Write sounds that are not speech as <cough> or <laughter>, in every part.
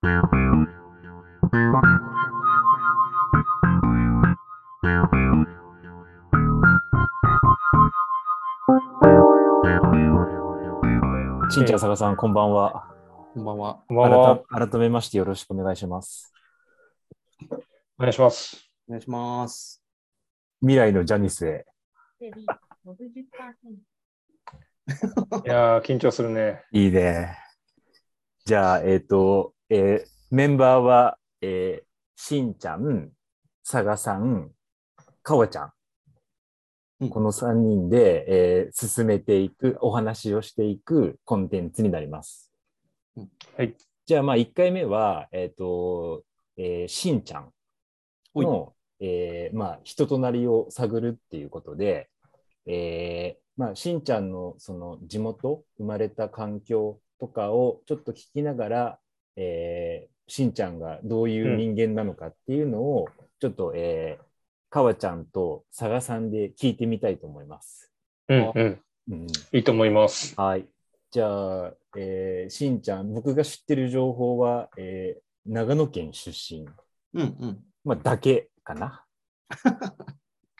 しんちゃん、さがさん、こんばんは。こんばんは。こんばんは。改改めましてよろしくお願いします。お願いします。お願いします。未来のジャニスへ。デビ60%。いやー、緊張するね。いいね。じゃあ、えっ、と、えーメンバーは、えーしんちゃん、さがさん、かわちゃん。うんこの3人で、えー進めていく、お話をしていくコンテンツになります。はい。じゃあ、まあ、1回目は、えっ、と、えーしんちゃんの、えーまあ、人となりを探るっていうことで、えーまあ、しんちゃんのその地元、生まれた環境とかをちょっと聞きながら、えーしんちゃんがどういう人間なのかっていうのを、ちょっと、えーかわちゃんと佐賀さんで聞いてみたいと思います。うんうん。うん、いいと思います。はい。じゃあ、えーしんちゃん、僕が知ってる情報は、えー長野県出身。うんうん。まあ、だけかな。<laughs>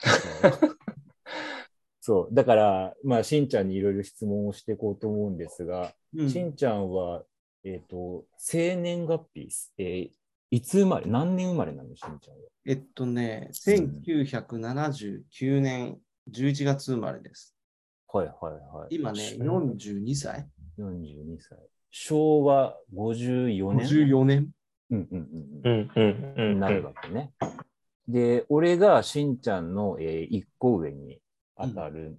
そうそう。だから、まあ、しんちゃんにいろいろ質問をしていこうと思うんですが、うんしんちゃんは、えっ、と、生年月日、えーいつ生まれ、何年生まれなの、しんちゃんは？えっとね、1979年11月生まれです。はいはいはい。今ね、うん42歳42歳。昭和54年。?54 年うんうんうんううんんうんうん。なるわけね。で、俺がしんちゃんの、え1個上に当たる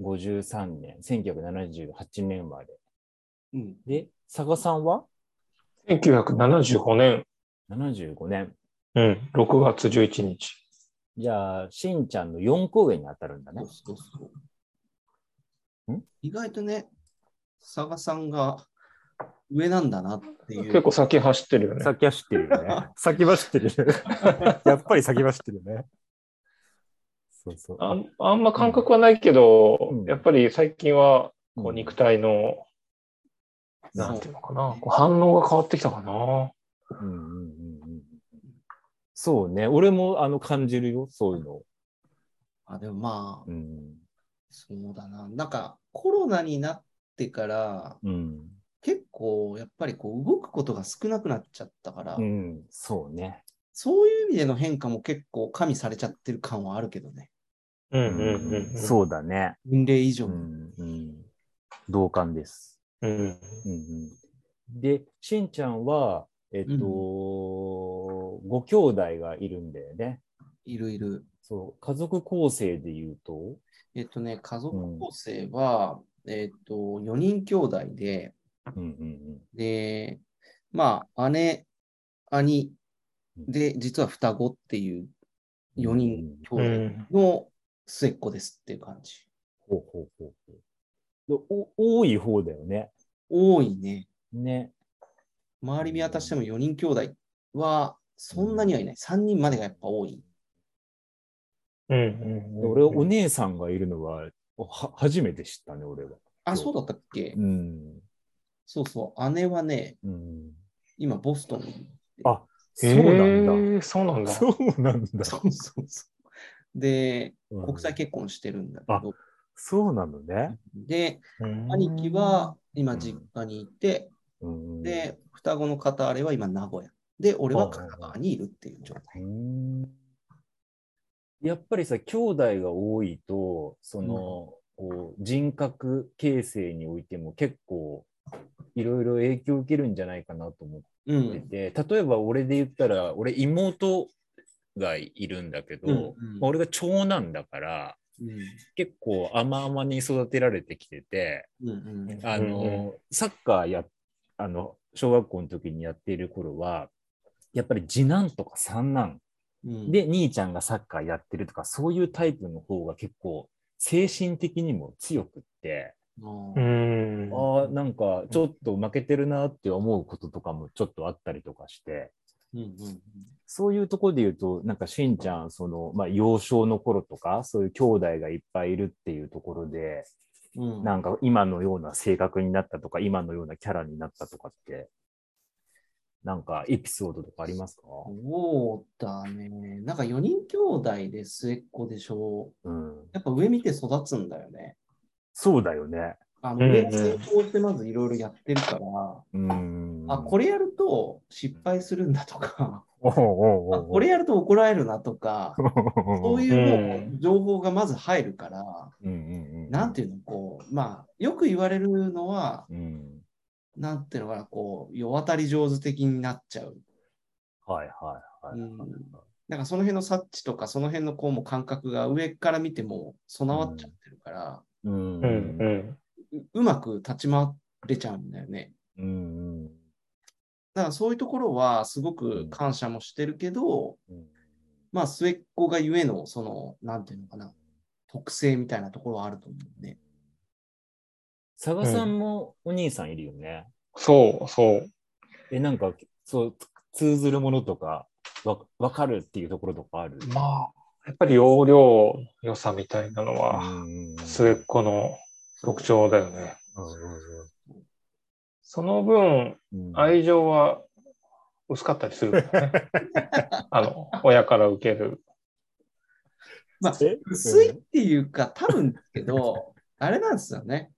53年、1978年まで。うん。で、佐賀さんは？1975年、75年。うん、6月11日。じゃあ、しんちゃんの4個上に当たるんだねそう。そうそう。ん？意外とね、佐賀さんが上なんだなっていう。結構先走ってるよね。先走ってるよね。<laughs> 先走ってる。<laughs> やっぱり先走ってるよね。そうそう。あんあんま感覚はないけど、うんやっぱり最近はこううん肉体の、なんていうのかな、こう反応が変わってきたかな。うんうんうんうんそうね。俺もあの感じるよ、そういうの。あ、でもまあ、うん。そうだな。なんかコロナになってから、うん。結構やっぱりこう動くことが少なくなっちゃったから、うん。そうね。そういう意味での変化も結構加味されちゃってる感はあるけどね。うんうんうんうん。そうだね。年齢以上に。うん。うん。同感です。うん。うんうん、で、しんちゃんは、えっと、ご兄弟がいるんだよね。いるいる。そう、家族構成で言うと、えっとね、家族構成は、えっと、4人兄弟で、うんうんで、まあ、姉、兄で、実は双子っていううん。4人兄弟うん。の末っ子ですっていう感じ。ほうほうほうほうでお多い方だよね。多いね。ね。周り見渡しても4人兄弟はそんなにはいない。3人までがやっぱ多い。うんうんうん。俺、お姉さんがいるのは、は初めて知ったね、俺は。あ、そうだったっけ？うん。そうそう。姉はね、うん、今ボストンに。あ、そうへなんだ。ーそうなんだ。そうなんだ。そうそうそう。で、うん国際結婚してるんだけど、そうなのね。で、うん兄貴は今実家にいて、うん、で、双子の方あれは今名古屋。で、俺は神奈川にいるっていう状態。うんやっぱりさ、兄弟が多いと、その、こう人格形成においても結構いろいろ影響を受けるんじゃないかなと思っうん。てて、例えば俺で言ったら、俺妹がいるんだけど、うんうんまあ俺が長男だから、結構甘々に育てられてきてて、うんうんあの、うんサッカーや、あの、小学校の時にやっている頃は、やっぱり次男とか三男うん、で兄ちゃんがサッカーやってるとか、そういうタイプの方が結構精神的にも強くって、あうーん。ああ、なんかちょっと負けてるなって思うこととかもちょっとあったりとかして、うんうんそういうところで言うと、なんかしんちゃん、その、まあ、幼少の頃とか、そういう兄弟がいっぱいいるっていうところで、うんなんか今のような性格になったとか、今のようなキャラになったとかって、なんかエピソードとかありますか？そうだね。なんか4人兄弟で末っ子でしょ。うん。やっぱ上見て育つんだよね。そうだよね。あのうんうん上が成功してまずいろいろやってるから、うん。あ、これやると失敗するんだとか、あこれやると怒られるなとか、そうういうもう情報がまず入るから。なんていうの、こう、まあ、よく言われるのは、うん。なんていうのかな、こう、世渡り上手的になっちゃう。はいはいはい。うんなんかその辺の察知とか、その辺のこうも感覚が上から見ても備わっちゃってるから、うんうんうん。ううまく立ち回れちゃうんだよね。うんうんだからそういうところはすごく感謝もしてるけど、うんまあ末っ子がゆえの、その、なんていうのかな、特性みたいなところはあると思うね。佐賀さんもお兄さんいるよね。そうそう。え、なんか、そう、通ずるものとか、わわかるっていうところとかある？まあ、やっぱり容量良さみたいなのは、うん末っ子の特徴だよね。その分、うん愛情は薄かったりするからね。<laughs> あの、親から受ける。まあ、え？薄いっていうか、多分ですけど、<laughs> あれなんですよね。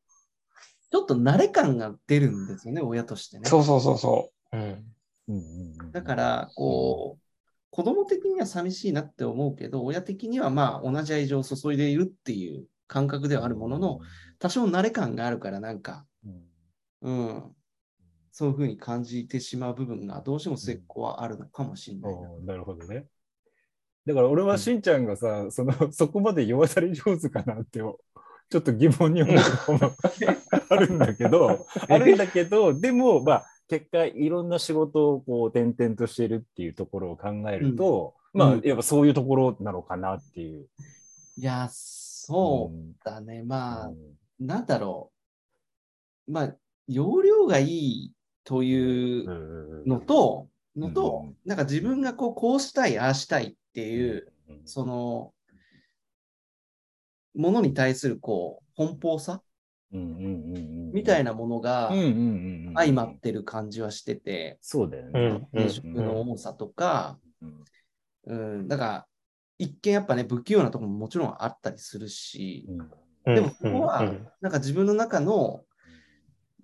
ちょっと慣れ感が出るんですよね、親としてね。そうそうそうそう。うん。うんうんうんだから、こう、子供的には寂しいなって思うけど、親的にはまあ同じ愛情を注いでいるっていう感覚ではあるものの、、多少慣れ感があるから、なんか、うんうん、そういうふうに感じてしまう部分がどうしても末っ子はあるのかもしれないな。おーなるほどね。だから俺はしんちゃんがさ、その <laughs> そこまで世渡り上手かなってちょっと疑問に思うところもあるんだけど、<laughs> あるんだけど、でも、まあ、結果いろんな仕事をこう転々としてるっていうところを考えると、まあ、うんやっぱそういうところなのかなっていう。いや、そうだね。まあ、うん。なんだろう。まあ、容量がいいといううんのと、のとうん、なんか自分がこう、こうしたい、ああしたいっていう、うんその、ものに対するこう、奔放さみたいななものが相まってる感じはしてて、そうだよね。うん。うん転職の重さとか、うん。うん、だから、一見やっぱね、不器用なところももちろんあったりするし、でもそこはうん。なんか自分の中の、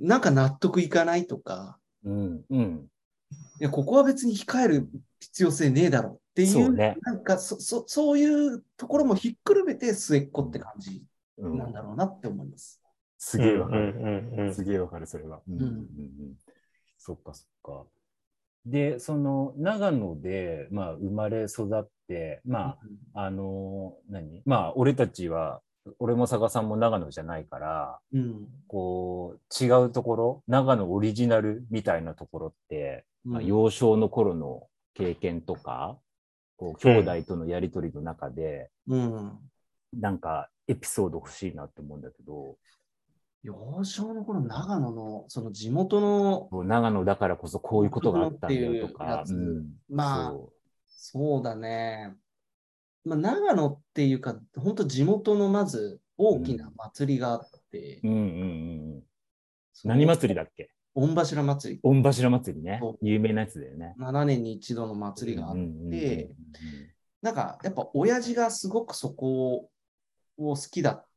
なんか納得いかないとか、うん。うん。いや、ここは別に控える必要性ねえだろっていう、そうね。なんかそそそういうところもひっくるめて末っ子って感じうん。なんだろうなって思います。すげえわかる。うんうんうんすげえわかる、それは。うんんうんうん。そっかそっか。で、その長野で、まあ、生まれ育って、まあ、あの何？まあ、俺たちは、俺も佐賀さんも長野じゃないから、うん。こう、違うところ、長野オリジナルみたいなところって、まあ、うん幼少の頃の経験とか、こう、兄弟とのやりとりの中で、うん。なんかエピソード欲しいなって思うんだけど、幼少の頃、長野の、その地元の、長野だからこそこういうことがあったんだよとっていうかうんまあそそうだね。まあ、長野っていうか、本当地元のまず大きな祭りがあって、ううんうんうんうん。何祭りだっけ？御柱祭り。御柱祭りね。有名なやつだよね。7年に一度の祭りがあって、うんうんうんうんなんかやっぱ親父がすごくそこを好きだっ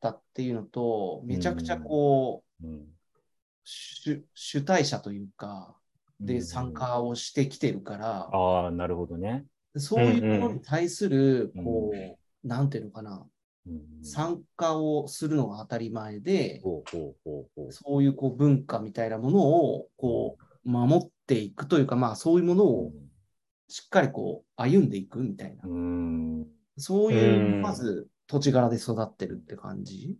たっていうのと、めちゃくちゃこう、うん主主体者というか、で参。加をしてきてるから、ああ、なるほどね。そういうものに対する、うんこう、なんていうのかな、うん参加をするのが当たり前で。そういうこう文化みたいなものをこう守っていくというか、まあそういうものをしっかりこう歩んでいくみたいな、うん。そういうう、んまず土地柄で育ってるって感じ？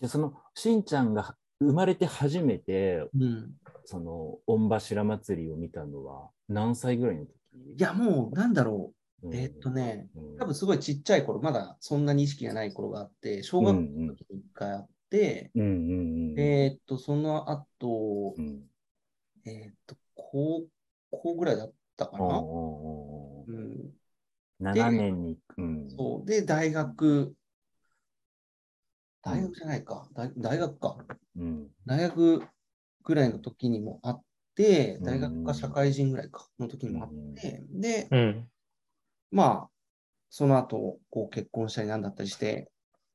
で、その、しんちゃんが生まれて初めて、うん。その、御柱祭りを見たのは何歳ぐらいの時？いや、もうなんだろう。うんえーっとね、うん多分すごいちっちゃい頃、まだそんなに意識がない頃があって、小学校の時に一回あって、うんうんうん。えーっと、その後う、ん。えーっと、高校ぐらいだったかな？おうお7年に、うん。そう。で、大学、大学じゃないか。大大学か。うん。大学ぐらいの時にもあって、大学か社会人ぐらいかの時にもあって、で、うん。まあ、その後、こう結婚したりなんだったりして、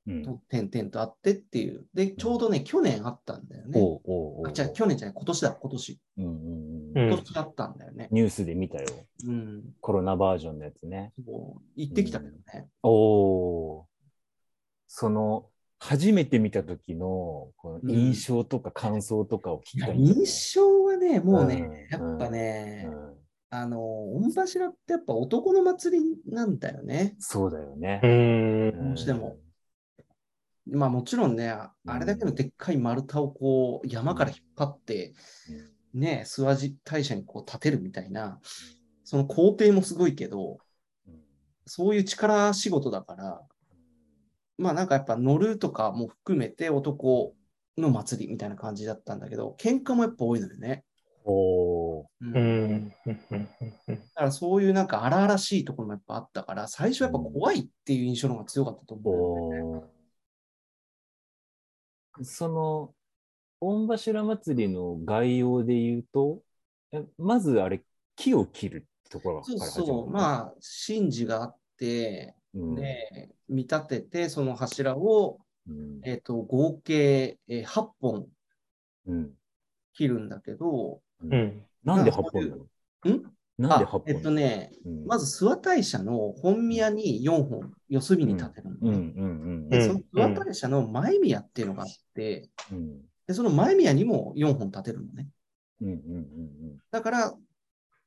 うんと点々とあってっていう。で、ちょうどね、去年あったんだよね。おうおうおうあ、じゃ去年じゃない、今年だ、今年。うんうんうんうん今年あったんだよね。ニュースで見たよ。うん。コロナバージョンのやつね。そう行ってきたけどね。おお。その、初めて見た時のこの印象とか感想とかを聞きたいんだよね印象はね、もうね、うんやっぱね、うんあの、御柱ってやっぱ男の祭りなんだよね。そうだよねう。ん。どうしてもまあもちろんね、ああれだけのでっかい丸太をこう山から引っ張って、うんね、諏訪寺大社にこう立てるみたいな、その工程もすごいけど、うんそういう力仕事だから、まあなんかやっぱ乗るとかも含めて男の祭りみたいな感じだったんだけど、喧嘩もやっぱ多いのよね。おーうんうん。だからそういうなんか荒々しいところもやっぱあったから、最初やっぱ怖いっていう印象の方が強かったと思うんだよね。その、御柱祭りの概要で言うと、えまずあれ、木を切るってところかそうら始まるそう、まあ、神事があって、うん。で、見立てて、その柱を、うん。えっ、と、合計、えー8本うん。切るんだけど、うん。うん。なんで8本なの？ん？なんで8本あえっとね、うん。まず諏訪大社の本宮に4本、四隅に立てるのね。うん。うん。うん。で、うん。その諏訪大社の前宮っていうのがあって、うんでその前宮にも4本立てるのね。うんうんうんだから、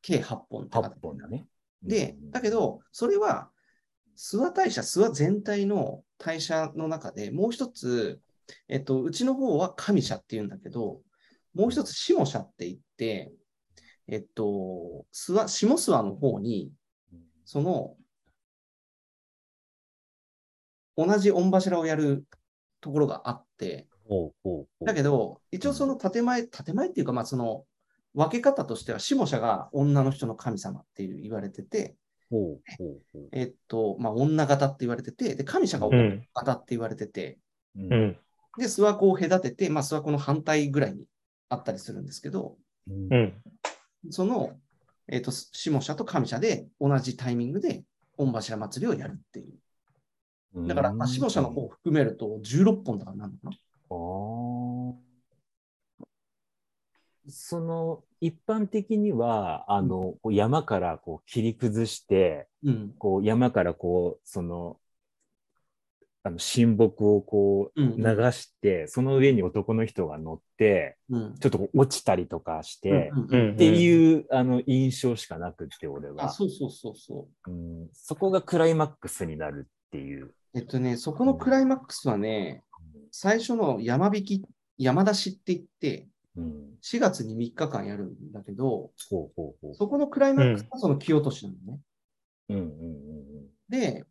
計8本って8形になる本だね。で、だけど、それは、諏訪大社、諏訪全体の大社の中でもう一つ、えっと、うちの方は上社っていうんだけど、もう一つ下社って言って、えっと、諏訪、下諏訪の方に、その、同じ御柱をやるところがあって、だけど、一応その建前、建前っていうか、まあその、分け方としては、下社が女の人の神様っていう言われてて、えっと、まあ、女型って言われてて、で、神社が女うん。型って言われてて、ううんん。で、諏訪湖を隔てて、まあ、諏訪湖の反対ぐらいにあったりするんですけど、うんうん。その、えっと、下社と上社で同じタイミングで御柱祭りをやるっていう。だから、まあ、下社の方を含めると16本とかになるのかな？その一般的にはあの、こう山からこう切り崩してうん。こう山からこうそのあの神木をこううん流して、その上に男の人が乗ってうん。ちょっと落ちたりとかして、うんうんうん。っていうあの印象しかなくって俺あ、は、そうそうそうそう。うん、そこがクライマックスになるっていう。えっとね、そこのクライマックスはね、最初の山引き、山出しって言って、うん、4月に3日間やるんだけど、ほうほうほう。そこのクライマックスはその木落としなのね。うんうんうんで、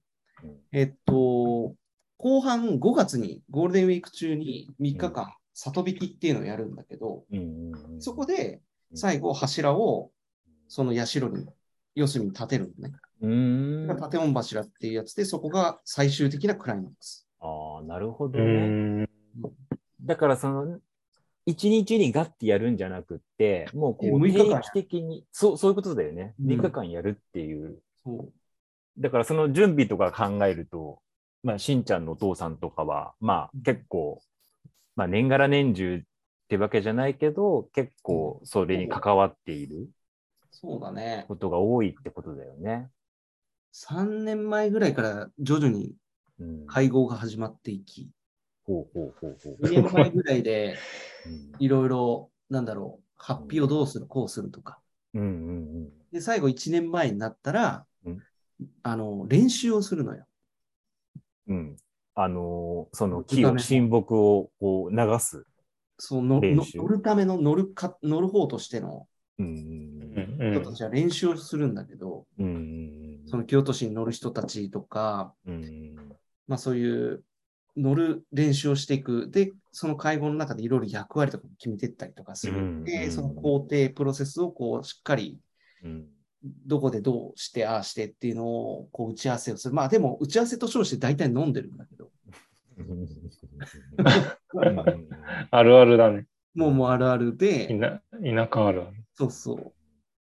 うんえっと、後半5月にゴールデンウィーク中に3日間、里引きっていうのをやるんだけど、うんうんうんそこで最後柱をその社に、四隅に立てるのね。うーん。柱っていうやつで、そこが最終的なクライマックス。ああ、なるほどうね。ん。だからその、一日にガッてやるんじゃなくって、もうこえう6日間やる定期的に、そう、そういうことだよね。うん3日間やるっていう。そうだからその準備とか考えると、まあ、しんちゃんのお父さんとかは、まあ結構、まあ年がら年中ってわけじゃないけど、結構それに関わっているそうだね。ことが多いってことだよね。3年前ぐらいから徐々にうん。会合が始まっていき、ほうほうほうほう。2年前ぐらいでうんいろいろ、なんだろう、発表をどうする、こうするとか。うんうんで、最後1年前になったらうん、あの、練習をするのよ。うん。うん。あのーその木を、ための神木をこう流す。そうのの乗るための乗るか、乗る方としての人たちは練習をするんだけど、うんうん。うんその京都市に乗る人たちとか、うんまあそういう乗る練習をしていく。で、その会合の中でいろいろ役割とかも決めていったりとかする。うんで、うんその工程、プロセスをこうしっかりうんどこでどうして、ああしてっていうのをこう打ち合わせをする。まあでも打ち合わせと称して大体飲んでるんだけど、う <laughs> んあるあるだね。もうもうあるあるで、田田舎あるある。そうそう。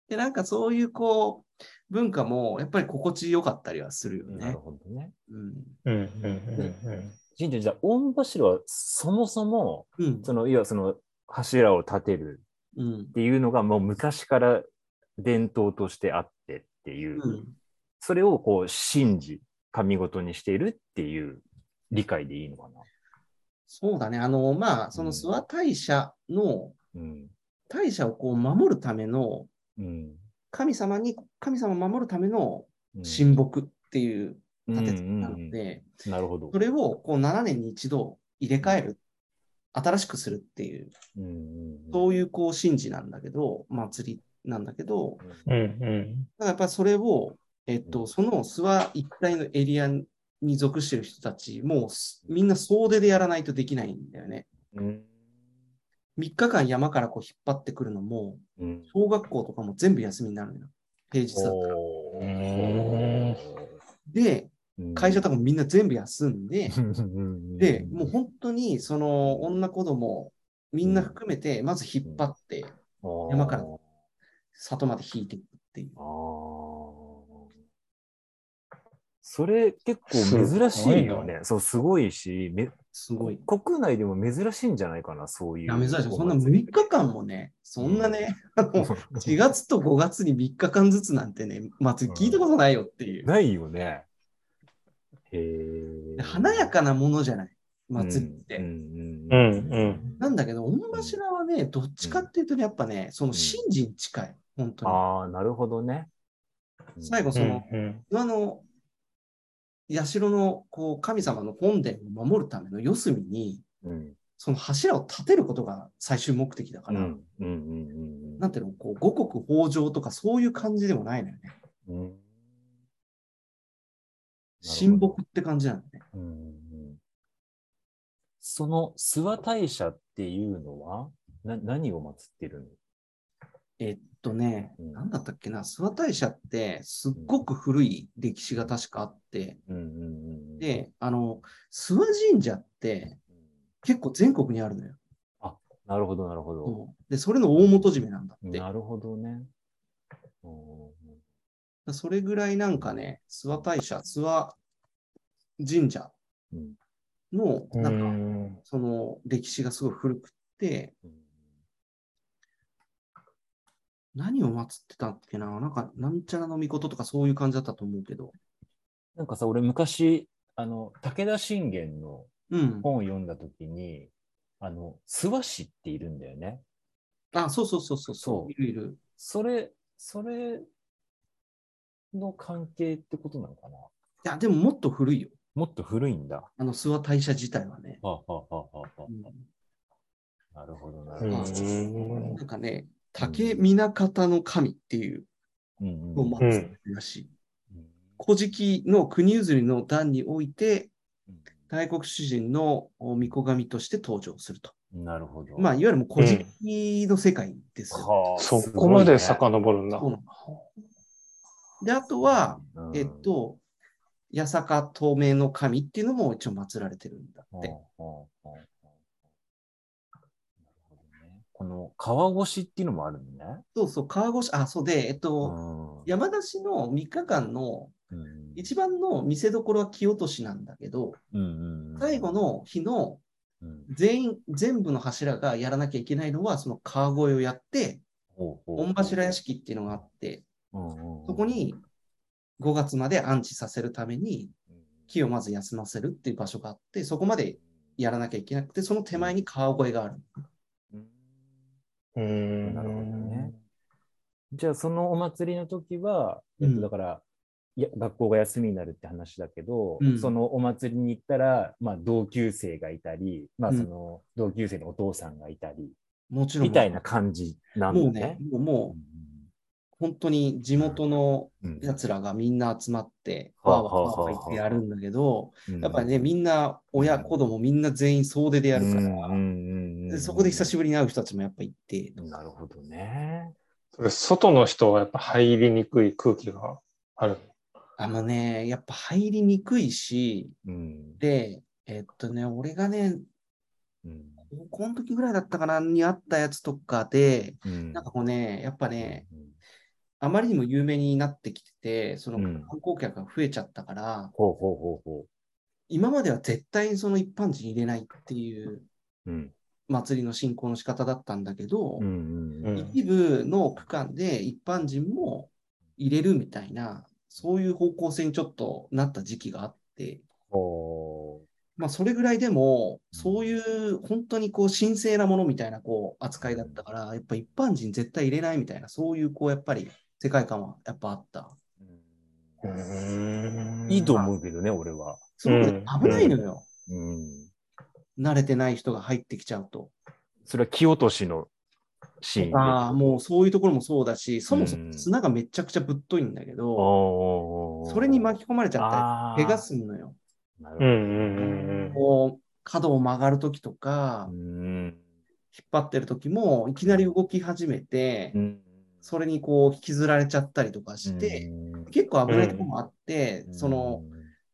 で、なんかそういうこう、文化もやっぱり心地よかったりはするよねなる。ほどね。うん。うんうんうん神社じゃあ、御柱はそもそも、うん。その、いわその柱を立てるうんっ。ていうのがもう昔から伝統としてあってっていう、うん。それをこう信じ、神事にしているっていう理解でいいのかな？そうだね。あの、まあ、そのうん諏訪大社の、うん。大社をこう守るための、うん。神様に、神様を守るためのうん。神木っていううん立て付けなので、なるほど。そ。れをこう7年に一度入れ替える、新しくするっていう、そういうこう神事なんだけど、祭りなんだけど、うんうん。だからやっぱりそれを、えっうん。と、その諏訪一帯のエリアに属している人たち、もうすみんな総出でやらないとできないんだよね。うん3日間山からこう引っ張ってくるのも、うん。小学校とかも全部休みになるのよ。平日だったら。で、会社とかもみんな全部休んで、で、もう本当にその女子供みんな含めて、まず引っ張って山から里まで引いていくっていう。ああ。それ結構珍しいよね。そう、すごいし、めすごい。い国内でも珍しいんじゃないかな、そういう。や、珍しい。そんな6日間もね、そんなね、あの4月と5月に3日間ずつなんてね、祭り聞いたことないよっていう。ないよね。へ。華やかなものじゃない、祭りって。うんうんうんうんなんだけど、御柱はね、どっちかっていうとね、やっぱね、その神事に近い、本当に。ああ、なるほどね。最後、その、うんあの、社のこう神様の本殿を守るための四隅に、うん、その柱を立てることが最終目的だから、なんていうの、こう五穀豊穣とかそういう感じでもないのよね。うん。うん神木って感じなのね。うんうんその諏訪大社っていうのはな何を祀ってるの？えっとね、うんなんだったっけな、諏訪大社ってすっごく古い歴史が確かあって、うんで、あの、諏訪神社って結構全国にあるのよ。なるほど、なるほど。で、それの大元締めなんだって。なるほどね。うんそれぐらいなんかね、諏訪大社、諏訪神社うんの、うんなんか、うんその歴史がすごい古くって、うん何を祀ってたっけな？なんか、なんちゃらの御事とかそういう感じだったと思うけど。なんかさ、俺昔、あの、武田信玄のうん。本を読んだときに、あの、諏訪市っているんだよね。あ、そうそうそうそう。そういるいる。それ、それの関係ってことなのかな？いや、でももっと古いよ。もっと古いんだ。あの、諏訪大社自体はね。はあはあはあはあうんなるほど、なうるほど。んなんかね、竹南方の神っていううんのをうん祀ってるらしい。うん古事記の国譲りの段において、うん大国主人の御子神として登場すると。なるほど。まあ、いわゆるもう古事記の世界ですよ。はあそこまでさか遡るんだ。で、あとは、うんえっと、八坂透明の神っていうのも一応祀られてるんだって。ほうほうほうほうなるほどねこの川越しっていうのもあるのね。そうそう、川越し、あ、そうで、えっうと、ん。山梨の3日間のうん。一番の見せどころは木落としなんだけど、最後の日のうん。全員、全部の柱がやらなきゃいけないのは、その川越をやって、御柱屋敷っていうのがあって、そこに5月まで安置させるために、木をまず休ませるっていう場所があって、そこまでやらなきゃいけなくて、その手前に川越がある。うん。うんなるほどね。じゃあ、そのお祭りの時は、えっうん。と、だから、いや学校が休みになるって話だけど、うん。そのお祭りに行ったら、まあ、同級生がいたり、まあ、うん。その同級生のお父さんがいたり、もちろん。みたいな感じなんだもうねね。、もう本当に地元のうん。やつらがみんな集まって、はあわーわーわー言ってやるんだけど、うん。やっぱりね、みんな、親、子供みんな全員総出でやるから、うんうんうんうんでそこで久しぶりに会う人たちもやっぱいて、なるほどね。それ外の人はやっぱ入りにくい空気がある。あのね、やっぱ入りにくいし、うんで、えっとね、俺がね、うん高校の時ぐらいだったかなにあったやつとかで、うんなんかこうね、やっぱね、うんあまりにも有名になってきてて、そのうん観光客が増えちゃったから、今までは絶対にその一般人入れないっていうう。うん。祭りの進行の仕方だったんだけど、うんうんうん。一部の区間で一般人も入れるみたいな、そういう方向性にちょっとなった時期があって、ほまあ、それぐらいでも、うん。そういう本当にこう神聖なものみたいなこう扱いだったから、やっぱ一般人絶対入れないみたいな、そういうこうやっぱり世界観はやっぱあった。うー。んいいと思うけどね、俺は。すごくうん。危ないのよ。うん。慣れてない人が入ってきちゃうと。それは木落としのシーンで。ああ、もうそういうところもそうだし、そもそうんも砂がめちゃくちゃぶっといんだけど、おーそれに巻き込まれちゃったり、怪我すんのよ。こう、角を曲がるときとか。引っ張ってるときも、いきなり動き始めて、うんそれにこう引きずられちゃったりとかして、うん結構危ないところもあって、その、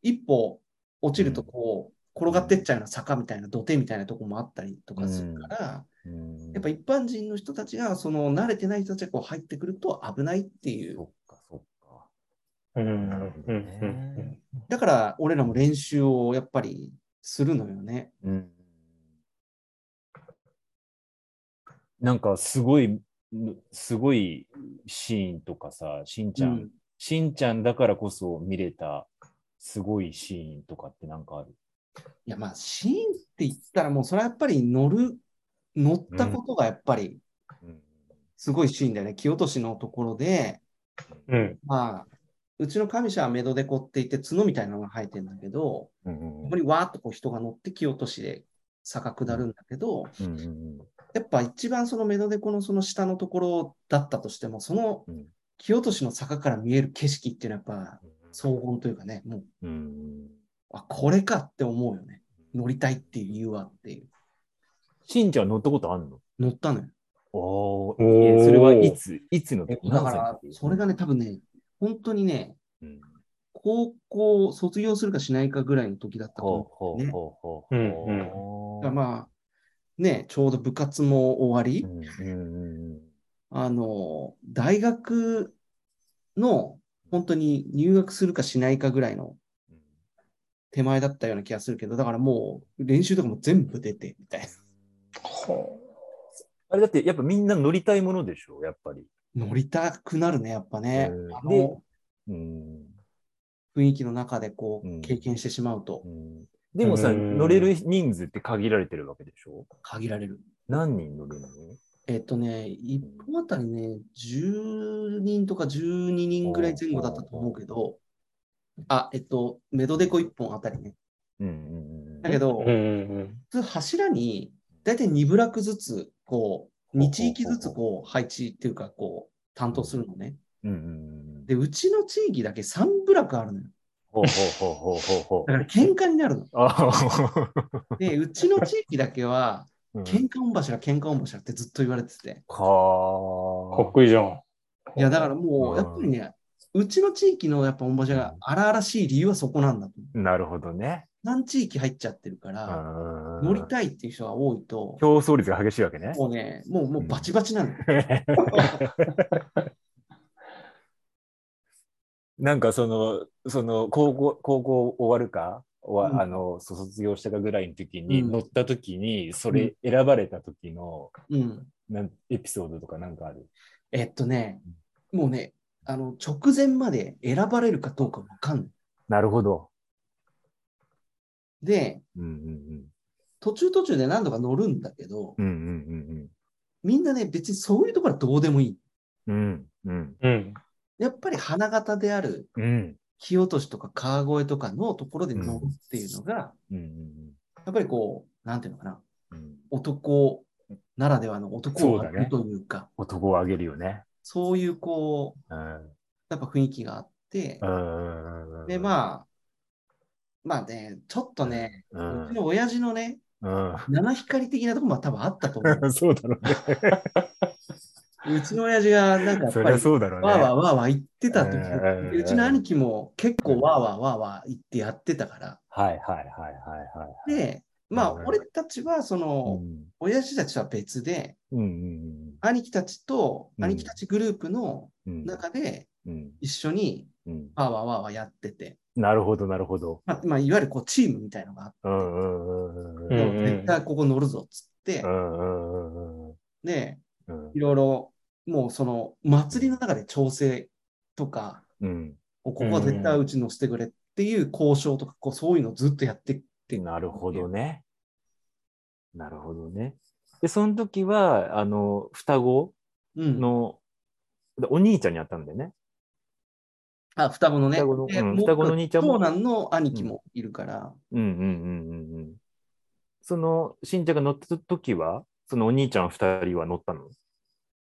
一歩落ちるとこう、転がってっちゃうような坂みたいな土手みたいなところもあったりとかするから、うんやっぱ一般人の人たちが、その慣れてない人たちがこう入ってくると危ないっていうそ。っか、そっか。うんなるほどねだから俺らも練習をやっぱりするのよね。うんなんかすごい、すごいシーンとかさ、しんちゃん、うんしんちゃんだからこそ見れたすごいシーンとかってなんかある？いやまあシーンって言ったらもうそれはやっぱり乗る、乗ったことがやっぱりうん。すごいシーンだよね。木落としのところで、うん。まあ、うちの上社はメドデコって言って角みたいなのが生えてるんだけど、うんうんここにわーっとこう人が乗って木落としで坂下るんだけど、うんうんやっぱ一番そのメドデコのその下のところだったとしても、そのうん。木落としの坂から見える景色っていうのはやっぱ荘厳というかね、もう、うんあ、これかって思うよね。乗りたいっていう理由はっていう。しんちゃん乗ったことあんの？乗ったのよ。おおそれはいつ、いつのだから、それがね、多分ね、本当にね、うん高校卒業するかしないかぐらいの時だったと思う。ねほうほうほうほううんほう。だからまあ、ね、ちょうど部活も終わり、うんうんうんあの、大学の本当に入学するかしないかぐらいのうん手前だったような気がするけど、だからもう練習とかも全部出てみたいな。ほあれだってやっぱみんな乗りたいものでしょ、やっぱり。乗りたくなるね、やっぱね。うんあのうん雰囲気の中でこう経験してしまうとうんでもさ、うん乗れる人数って限られてるわけでしょ？限られる。何人乗るの？えっとね、一本あたりね、10人とか12人ぐらい前後だったと思うけど、あ、えっと、メドデコ1本あたりね。うんうんうんだけど、う。うんうん普通柱に大体2部落ずつ、こう、2地域ずつこう配置っていうか、こう、担当するのね。うんうんうんで、うちの地域だけ3部落あるのよ。ほうほうほうほうほうほうだから喧嘩になるの。あ <laughs> で、うちの地域だけは、うん喧嘩御柱、喧嘩御柱ってずっと言われてて。かはっこいいじゃん。いや、だからもうんう、やっぱりね、うちの地域のやっぱ御柱が荒々しい理由はそこなんだと。なるほどね。何地域入っちゃってるから、乗乗りたいっていう人が多いと、競争率が激しいわけね。もうね、もうもうバチバチなのよ。<laughs> なんかその、その高校、高校終わるか、終うんわあの、卒業したかぐらいの時に、うん乗った時に、それ選ばれた時の、うん。なんエピソードとかなんかある？えっとね、もうね、あの、直前まで選ばれるかどうかわかんない。なるほど。で、うんうん途中途中で何度か乗るんだけど、うん。うんうんみんなね、別にそういうところはどうでもいい。うんうん。うんうん。やっぱり花形であるうん木落としとか川越とかのところで乗るっていうのが、うんうんやっぱりこう、なんていうのかな、うん。男ならではの男をそうだね上げるというか、男をあげるよね。そういうこう、うん。やっぱ雰囲気があって、うんで、まあ、まあね、ちょっとね、ううんちの親父のね、うん。七光的なところも多分あったと思う。<laughs> そうだろうね。うちの親父がなんかやっぱり、そうだろうね。わーわーわーわー言ってた時うちの兄貴も結構わーわーわーわー言ってやってたから。はいはいはいはいはい。で、まあ、うん俺たちは、その、うん。親父たちは別で、うんうん兄貴たちと、うん。兄貴たちグループのうん。中でうん。一緒にうん。ワーワーワーワーやってて、なるほど、なるほど。まあ、まあ、いわゆるこうチームみたいのがあって、うん絶対ここ乗るぞっつって。う、んうんうんうん。で、うん。いろいろ、もうその祭りの中で調整とか、うん。ここは絶対うち乗せてくれっていう交渉とか、こうそういうのをずっとやってって、なるほどね。なるほどね。で、その時は、あの、双子うん、お兄ちゃんに会ったんだよね。あ双子のね、双子のうん双子の兄ちゃんも。長男の兄貴もいるから、うんうんうんうんうん。その、しんちゃんが乗った時は、そのお兄ちゃん二人は乗ったの？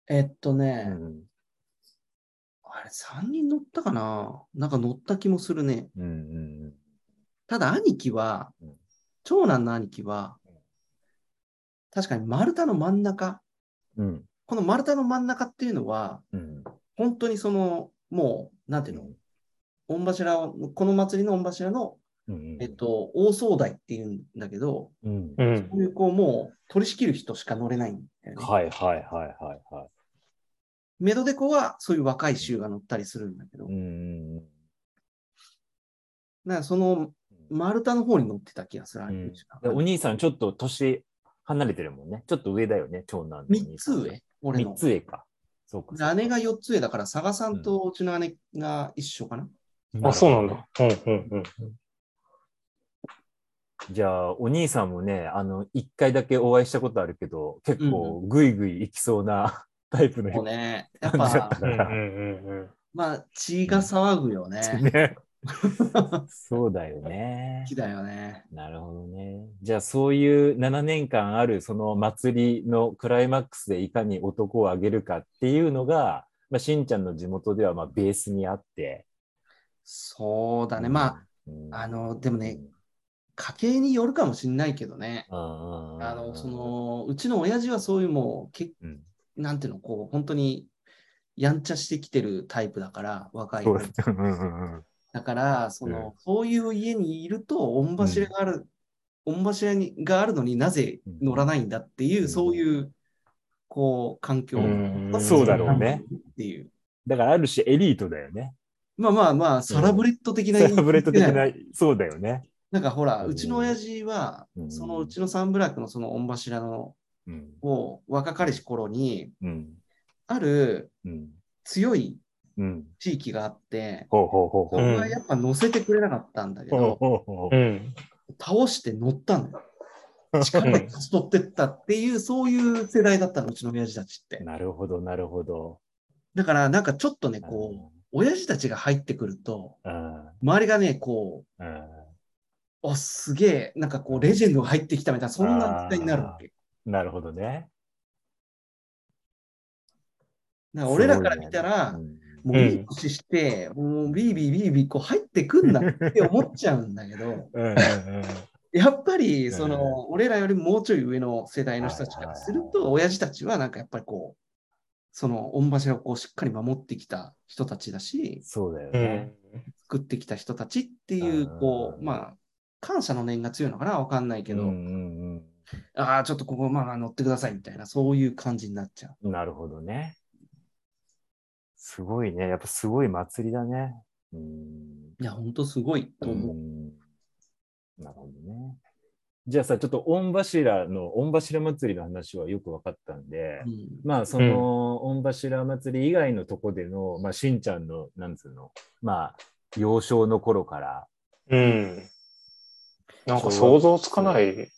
えっとね、うん。あれ3人乗ったかな？なんか乗った気もするね。うんうん。ただ兄貴はうん、長男の兄貴はうん、確かに丸太の真ん中、うん。この丸太の真ん中っていうのは、うん。本当にその、もう、なんていうの、御柱を、この祭りの御柱の、うん。えっと、大総代っていうんだけど、うん。うんこういうこう、もう取り仕切る人しか乗れないんだよね。はいはいはいはいはい。メドデコはそういう若い衆が乗ったりするんだけど、うんうんだからその丸太の方に乗ってた気がする、うんお兄さんちょっと年離れてるもんね。ちょっと上だよね、長男のお兄3さん。つ上、俺の三。つ上か。そうかそうか。姉が4つ上だから、佐賀さんとうちの姉が一緒かな。あ、そうなんだ。うんうんうん。じゃあ、お兄さんもね、あの、一回だけお会いしたことあるけど、結構ぐいぐい行きそうな <laughs> タイプのもう人。ね、やっぱた、うんうん。うんまあ、血が騒ぐよね。<laughs> ね。<laughs> そうだよね好。きだよね。なるほどね。じゃあ、そういう7年間あるその祭りのクライマックスでいかに男をあげるかっていうのが、まあ、しんちゃんの地元ではまあベースにあって。そうだね。まあ、うんあ、あの、でもね、家系によるかもしんないけどね。あの、そ、の、うちの親父はそういうもう、けうんなんていうの、こう、本当に、やんちゃしてきてるタイプだから、若いだから、その、そういう家にいると、御柱がある、御柱にがあるのになぜ乗らないんだっていう、うんそういう、こう、環境うんそうだろうね。っていう。だからある種エリートだよね。まあまあまあ、サラブレッド的なサラブレッド的なな、そうだよね。なんかほら、うちの親父は、うんそのうちのサンブラックのその御柱のうん。を若かりし頃に、うん。あるうん。強いうん。地域があって、ほうほうほうほう。そこはやっぱ乗せてくれなかったんだけど、ほうん倒して乗ったんだよ。力で勝ち取ってったっていう、そういう世代だったの、うちの親父たちって。なるほど、なるほど。だから、なんかちょっとね、こう、親父たちが入ってくると、うん。周りがね、こう、うん。あ、すげえ、なんかこう、レジェンドが入ってきたみたいな、そんな扱いになるわけ。なるほどね。な俺らから見たら、すごいねもういい年して、もうビービービービーこう入ってくんなって思っちゃうんだけど、うんうんうんやっぱり、んその、俺らよりもうちょい上の世代の人たちからすると、親父たちはなんかやっぱりこう、その、御柱をこうしっかり守ってきた人たちだし、そうだようね。ん。作ってきた人たちっていう、こうんう、まあ、感謝の念が強いのかな？わかんないけど、うんうんああ、ちょっとここ、まあまあ乗ってくださいみたいな、そういう感じになっちゃう。うん。なるほどね。すごいね。やっぱすごい祭りだね。うん。いや、ほんとすごいとう思う。んなるほどね。じゃあさ、ちょっと御柱の、御柱祭りの話はよく分かったんで、うんまあ、その、御柱祭り以外のとこでの、まあ、しんちゃんの、なんつうの、まあ、幼少の頃から、うん。なんか想像つかないよね。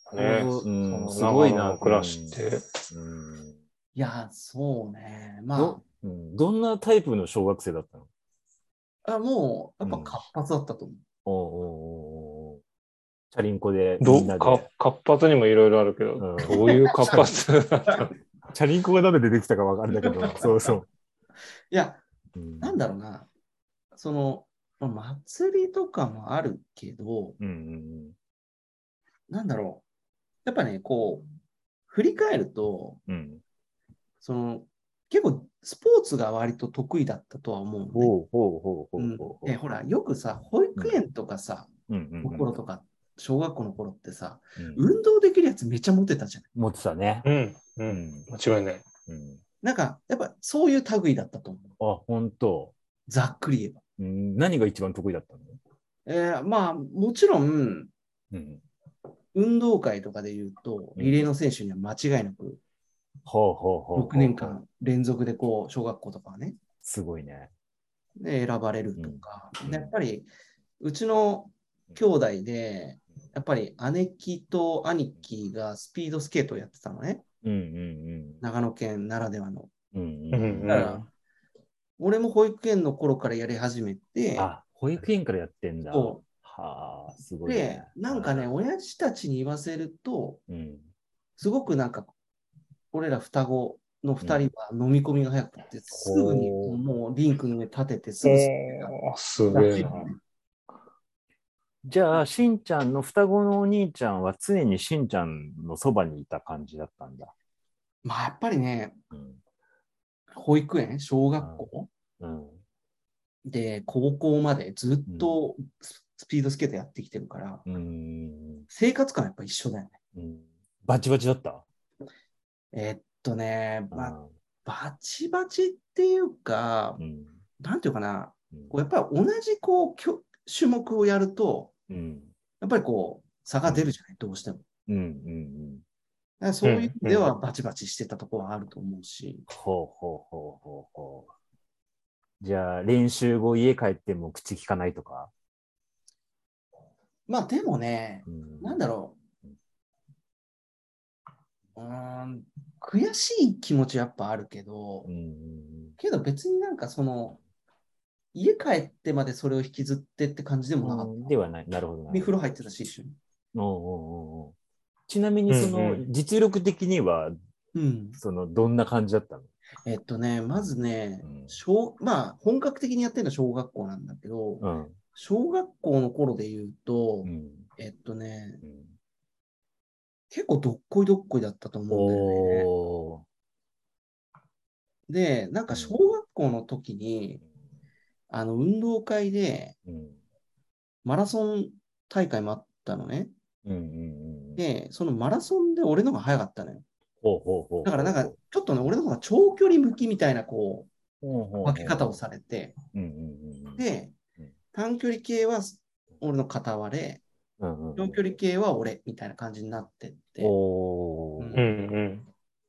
うんすごいな暮らしって。うんいや、そうね。まどうん、どんなタイプの小学生だったの？あ、あもう、やっぱ活発だったと思う。おうおうおうおうチャリンコでみどんなで。か活発にもいろいろあるけど、うんどういう活発チャリンコがなんで出てきたかわかんないけど、<laughs> そうそう。いや、うんなんだろうな。その、まあ祭りとかもあるけど、うんうんなんだろう。やっぱね、こう、振り返ると、うん。うん。その、結構スポーツが割と得意だったとは思うのね、ほうほうほうほううんほら、よくさ、保育園とかさ、うんうんうんところとかっ小学校の頃ってさ、うん運動できるやつめっちゃモテたじゃん。持ってたね。うん。う。うんん。間違いない。うんなんか、やっぱそういう類だったと思う。あ、本当。ざっくり言えば。うん、何が一番得意だったの？えーまあ、もちろん、うん。運動会とかで言うと、うんリレーの選手には間違いなく、ほうほうほうほう。6年間連続でこう、小学校とかはね、すごいね。で選ばれるとか、うんでやっぱり、うちの兄弟で、やっぱり姉貴と兄貴がスピードスケートをやってたのね。うんうん長野県ならではの。うん。うんううんん。だから、俺も保育園の頃からやり始めて、あ、保育園からやってんだ。そはあ、すごい、でね。、なんかね、親父たちに言わせると、うん。すごくなんか、俺ら双子の二人は飲み込みが早くて、すぐにもうリンクの上立てて、すぐすげえな。じゃあ、しんちゃんの双子のお兄ちゃんは常にしんちゃんのそばにいた感じだったんだ。まあやっぱりね、うん。保育園、小学校うん。で高校までずっとススピードスケートやってきてるから、うん。生活感はやっぱ一緒だよね。うん。バチバチだった？えーっとね、まバチバチっていうかう、ん。なんていうかな、うんこうやっぱり同じこうきょ種目をやると、うん。やっぱりこう差が出るじゃない、どうしても。うん。うん。だからそういう意味でうんはバチバチしてたところはあると思うし、ほうほうほうほうほう。じゃあ、練習後家帰っても口聞かないとか？まあでもね、うんなんだろう。ん、悔しい気持ちやっぱあるけど、うん。けど別になんかその、家帰ってまでそれを引きずってって感じでもなかった。ではない。なるほどな。風呂入ってたし、一緒に。おうおうおうちなみに、その、うんう実力的には、うん。その、どんな感じだったの？えっとね、まずね、うん小まあ、本格的にやってるのは小学校なんだけど、うん。小学校の頃で言うと、うん。えっとね、うん結構どっこいどっこいだったと思うんだよね。で、なんか小学校の時に、あの、運動会でうん。マラソン大会もあったのね。うんうんうん。で、そのマラソンで俺の方が早かったのよ。ほうほうほう。だからなんか、ちょっとね、俺の方が長距離向きみたいな、こう、分け方をされて、うんうんうんうん。でうん、短距離系は俺の片割れ、うんうんうん、長距離系は俺みたいな感じになってって。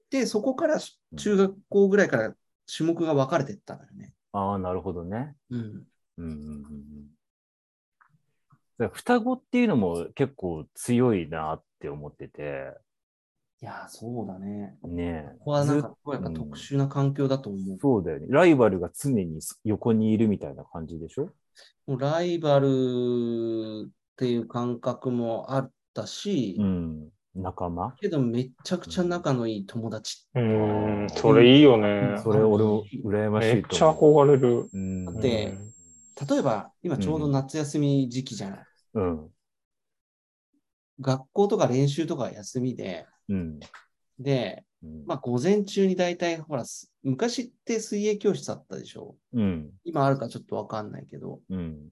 で、そこから中学校ぐらいから種目が分かれてったのよね。ああ、なるほどね。うん。うんうんうんうん。だから双子っていうのも結構強いなって思ってて、いやー、そうだね。ねここはなんずか、こうやっぱうん特殊な環境だと思う。そうだよね。ライバルが常に横にいるみたいな感じでしょ？もうライバルっていう感覚もあったし、うん。仲間？けどめちゃくちゃ仲のいい友達。うん、それいいよね。それ俺も羨ましめっちゃ。憧れる。うん。で例えば、今ちょうど夏休み時期じゃない。うん。学校とか練習とか休みで、うん。で、うん。まあ午前中に大体、ほら、す昔って水泳教室あったでしょ？うん。今あるかちょっとわかんないけど。うん。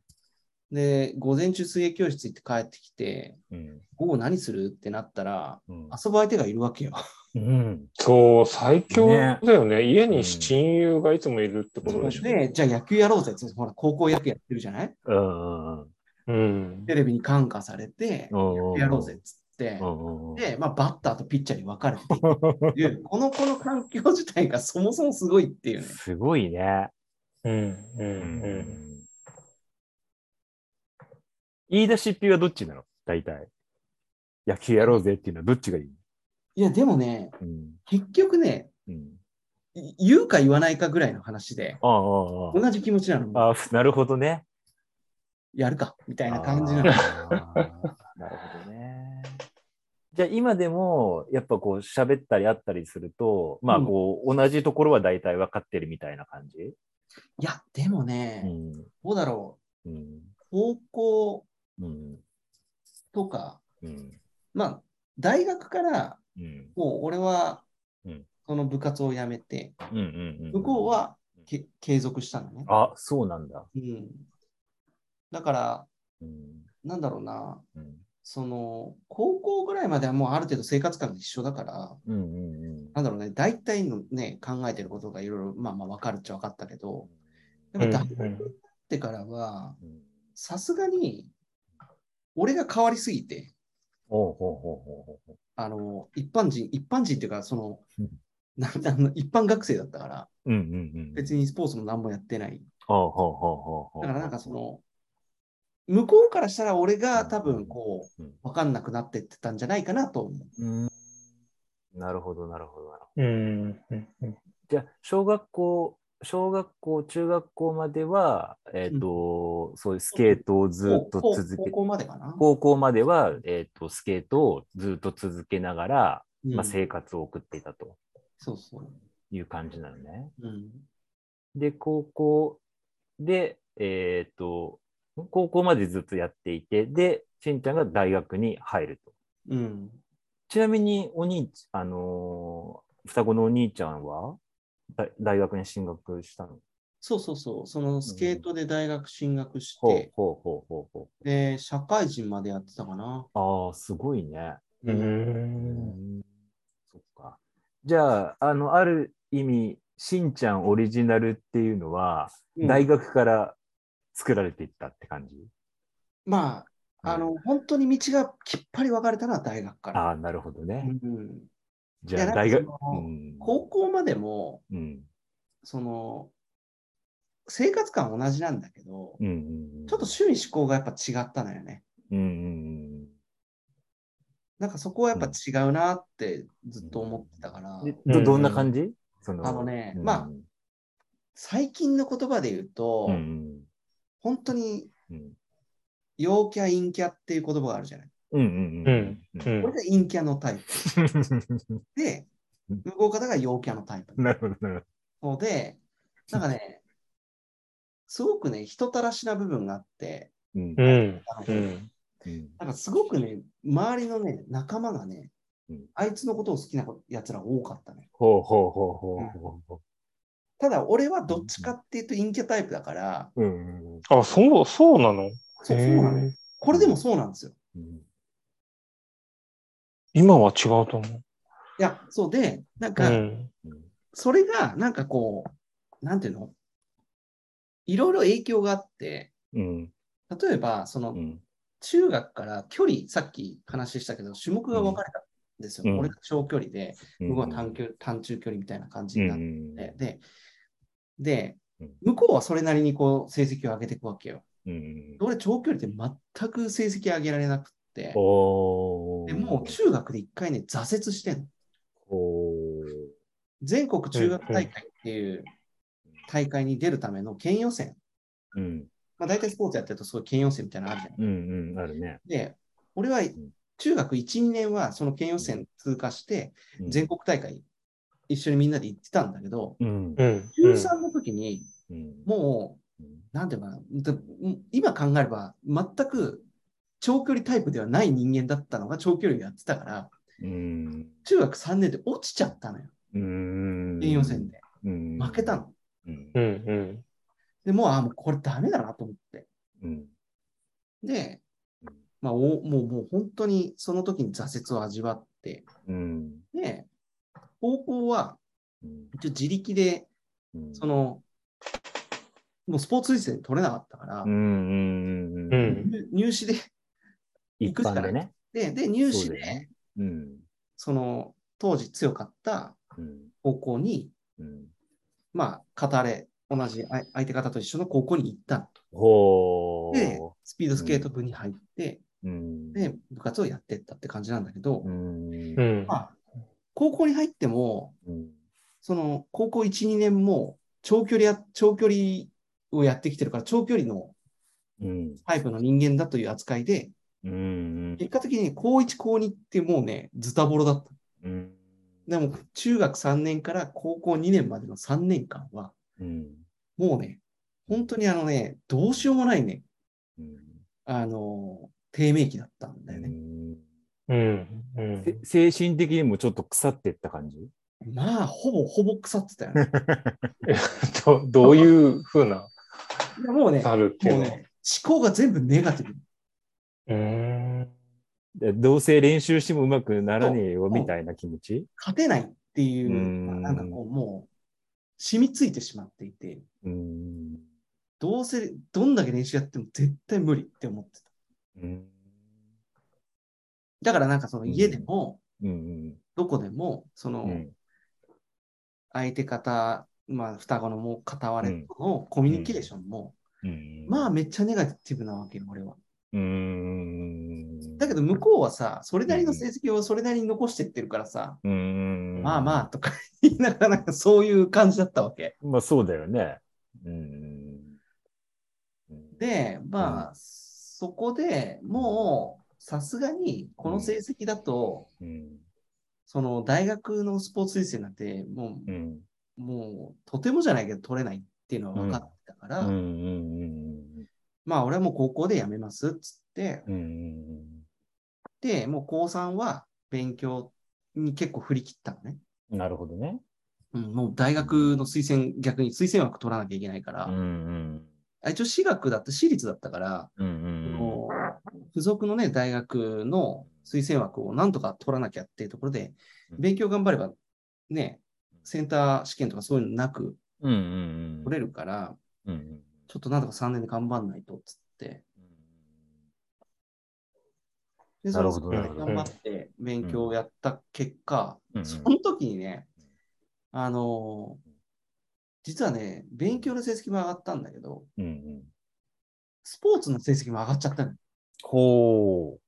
で、午前中水泳教室行って帰ってきて、うん。午後何する？ってなったら、うん。遊ぶ相手がいるわけよ。うん。そう、最強ねだよね。家に親友がいつもいるってことでしょ。で、じゃあ野球やろうぜって、ほら、高校野球やってるじゃない？うん。うん。うん。テレビに感化されて、うん。やろうぜっつってう、ん。うん。で、まあ、バッターとピッチャーに分かれていう、<laughs> このこの環境自体がそもそもすごいっていうね。すごいね。うん。う。うんうん。言い出しっぴはどっちなの？大体。野球やろうぜっていうのはどっちがいい？いや、でもね、うん。結局ね、うん。い言うか言わないかぐらいの話で、ああ、あ同じ気持ちなの。あ。ああ、なるほどね。やるか、みたいな感じあなの。ーなるほどね。じゃあ今でも、やっぱこう喋ったり会ったりすると、まあこう、同じところは大体分かってるみたいな感じ？いや、でもね、うん。どうだろうん。う。高校うん。とか、うん。まあ、大学から、うん。もう俺はうん、その部活を辞めて、うん。うん。向こうはけ継続したのね。あ、そうなんだ。うん。だから、うん。なんだろうな、うん。その、高校ぐらいまではもうある程度生活感が一緒だから、うんうんうんなんだろうね、大体のね、考えてることがいろいろ、まあまあ分かるっちゃ分かったけど、やっぱ大学ってからは、うんさすがに、俺が変わりすぎて、ほうほうほうほうほうあの、一般人、一般人っていうか、そのうん、なんだあの一般学生だったから、うんうんうん。別にスポーツも何もやってない。ほうほうほうほうほう。だからなんかその、向こうからしたら俺が多分こうんう、分かんなくなってってたんじゃないかなと思う。うん。なるほど、なるほど、なるほど。うんうんうんじゃあ、小学校、小学校、中学校までは、えっ、と、そういうスケートをずっと高続け、高校までかな。高校までは、えっ、と、スケートをずっと続けながら、うんまあ、生活を送っていたとそうそう。いう感じなのね。うん。で、高校で、えっ、と、高校までずっとやっていて、で、しんちゃんが大学に入ると。うん。ちなみに、お兄ちあのー双子のお兄ちゃんは？大大学に進学したの？そうそうそう。そのスケートで大学進学しほうて、ほうほうほうほで、社会人までやってたかな。う。ああ、すごいね。う。うんそっか。じゃあ、あの、ある意味、しんちゃんオリジナルっていうのは、うん大学から作られていったって感じ、まあ、あの、本当に道がきっぱり分かれたのは大学から。ああ、なるほどね。うん、じゃあ、大学、高校までも、うん。その、生活感同じなんだけど、うんうんちょっと趣味思考がやっぱ違ったのよね。うんうんなんかそこはやっぱ違うなってずっと思ってたから、うん。どどんな感じ？そのあのねうん。まあ最近の言葉で言うと、うん。本当にうん。陽キャ、陰キャっていう言葉があるじゃない。うんうんうんこれが陰キャのタイプ。<laughs> で、向こう方が陽キャのタイプ。なるほど、なで、なんかね、すごくね、人たらしな部分があって。うん。なんかすごくね、周りのね、仲間がね、うん。あいつのことを好きなやつら多かったね。ほうほうほうほうほうほただ、俺はどっちかっていうと陰キャタイプだから、う。うん。うん。あ、そう、そうなの？そうそうなのこれでもそうなんですよ。うん今は違うと思う。いや、そうで、なんうか、ん。それが、なんかこう、なんていうの？いろいろ影響があって、うん。例えば、その、うん。中学から距離、さっき話したけど、種目が分かれたんですよ。うん。俺が長距離で、うん。向こうは短距離短中距離みたいな感じになって、で、でうん、向こうはそれなりにこう成績を上げていくわけよ。うん。俺、長距離って全く成績上げられなくでもう中学で一回ね、挫折してんの。お全国中学大会っていう大会に出るための県予選。ーうん。まあ、大体スポーツやってるとそういう県予選みたいなのあるじゃない。うんうんあるね。で、俺は中学1、2年はその県予選通過して、うん。全国大会一緒にみんなで行ってたんだけど、うん。うん。中3の時にうん。もう、なんていうのかな、だ今考えれば全く長距離タイプではない人間だったのが長距離をやってたから、うん。中学3年で落ちちゃったのよ、うん。県予選で。うん。負けたの。うん。うん。うん。でもう、あ、もうこれダメだなと思って。うん。で、まあ、おもうもう本当にその時に挫折を味わって、うん。で、高校はうん。一応自力で、うん。その、もうスポーツ推薦取れなかったから、うんうん。うん。入試で、一般でね。で、で入試で、ねうん。その、当時強かったうん。高校に、うん。まあ、語れ、同じあ相手方と一緒の高校に行ったのほでー、スピードスケート部に入って、うん。で、部活をやってったって感じなんだけど、うん。うん。まあ、高校に入っても、うん。その高校1、2年も長距離や、長距離をやってきてるから、長距離のうん。タイプの人間だという扱いで、うん結果的に高1、高2ってもうね、ズタボロだった。うんでも、中学3年から高校2年までの3年間は、うんもうね、本当にあのね、どうしようもないね、うんあの、低迷期だったんだよね。うん。うん。せ精神的にもちょっと腐ってった感じ？まあ、ほぼほぼ腐ってたよね。<laughs> どどういうふうなもうね、なるっていうのは？もうね、思考が全部ネガティブ。うーん。でどうせ練習してもうまくならねえよみたいな気持ち？勝てないっていうう、んなんかこう、もう、染みついてしまっていて、うん。どうせ、どんだけ練習やっても絶対無理って思ってた。うん。だからなんかその家でも、うん。どこでも、その、うん。相手方、まあ、双子のもう片割れとのコミュニケーションも、うん。まあ、めっちゃネガティブなわけよ、俺は。うん。だけど、向こうはさ、それなりの成績をそれなりに残してってるからさ、うん。まあまあとか <laughs> 言いながら、なんかそういう感じだったわけ。まあそうだよね。うん。で、まあ、そこでもう、さすがに、この成績だと、うん。その大学のスポーツ推薦なんて、もう、うん。もう、とてもじゃないけど取れないっていうのは分かってたから。まあ、俺はもう高校で辞めますっつって、うん。で、もう高3は勉強に結構振り切ったのね。なるほどね。うん、もう大学の推薦、逆に推薦枠取らなきゃいけないから、うん。あ一応私学だった、私立だったから、うん。もう付属のね、大学の推薦枠をなんとか取らなきゃっていうところで、うん勉強頑張れば、ね、センター試験とかそういうのなくうん。うん。取れるから、うん。ちょっとなんとか3年で頑張んないとっつって、で、それなるほどでなるほど。頑張って勉強をやった結果、うん。その時にね、あのー実はね、勉強の成績も上がったんだけど、うん。スポーツの成績も上がっちゃったの。ほう。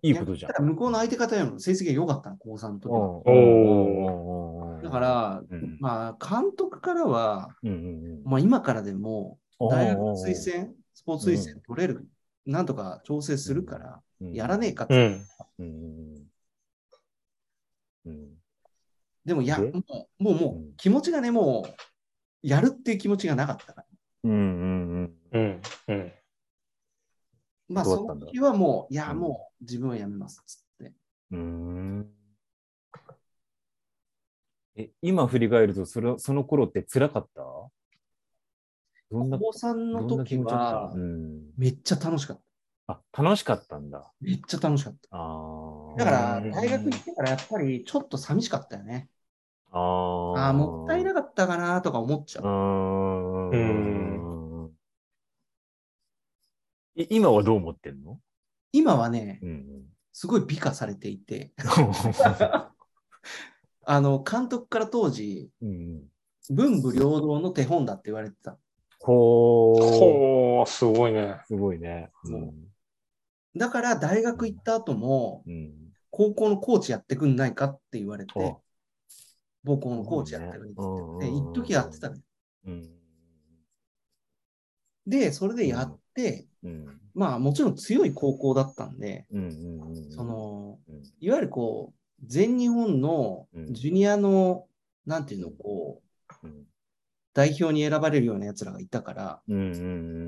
いいことじゃん。向こうの相手方よりも成績が良かったの、高3の時は。おだか、ら、うん。まあ、監督からは、うんうんまあ、今からでも、うん、大学の推薦、スポーツ推薦取れる、なんとか調整するから、やらねえかってうん。うんうんうんでも、や、で？もう、もう、もう気持ちがね、もう、やるっていう気持ちがなかったから。うんうんうん。うん。まあ、その時はもう、いや、うんもう、自分はやめます、つって。うんうんえ今振り返るとそれその頃って辛かった？高3のどんな気時はう、ん、めっちゃ楽しかった。あ楽しかったんだ。めっちゃ楽しかった。あーだから、うん大学行ってからやっぱりちょっと寂しかったよね。あーああ、もったいなかったかなとか思っちゃうう。ーんい今はどう思ってんの、今はね、うんすごい美化されていて、<laughs> あの、監督から当時、うん、文武両道の手本だって言われてた。ほー。ほう、すごいね。すごいね。そう。だから大学行った後も、うん。高校のコーチやってくんないかって言われてあ、母校のコーチやってくれって言って、で、一時やってたのよ。うん。で、それでやって、うん。まあもちろん強い高校だったんで、うんうんうん。その、うん。いわゆるこう、全日本のうん。ジュニアの、なんていうの、こう、うん代表に選ばれるような奴らがいたから、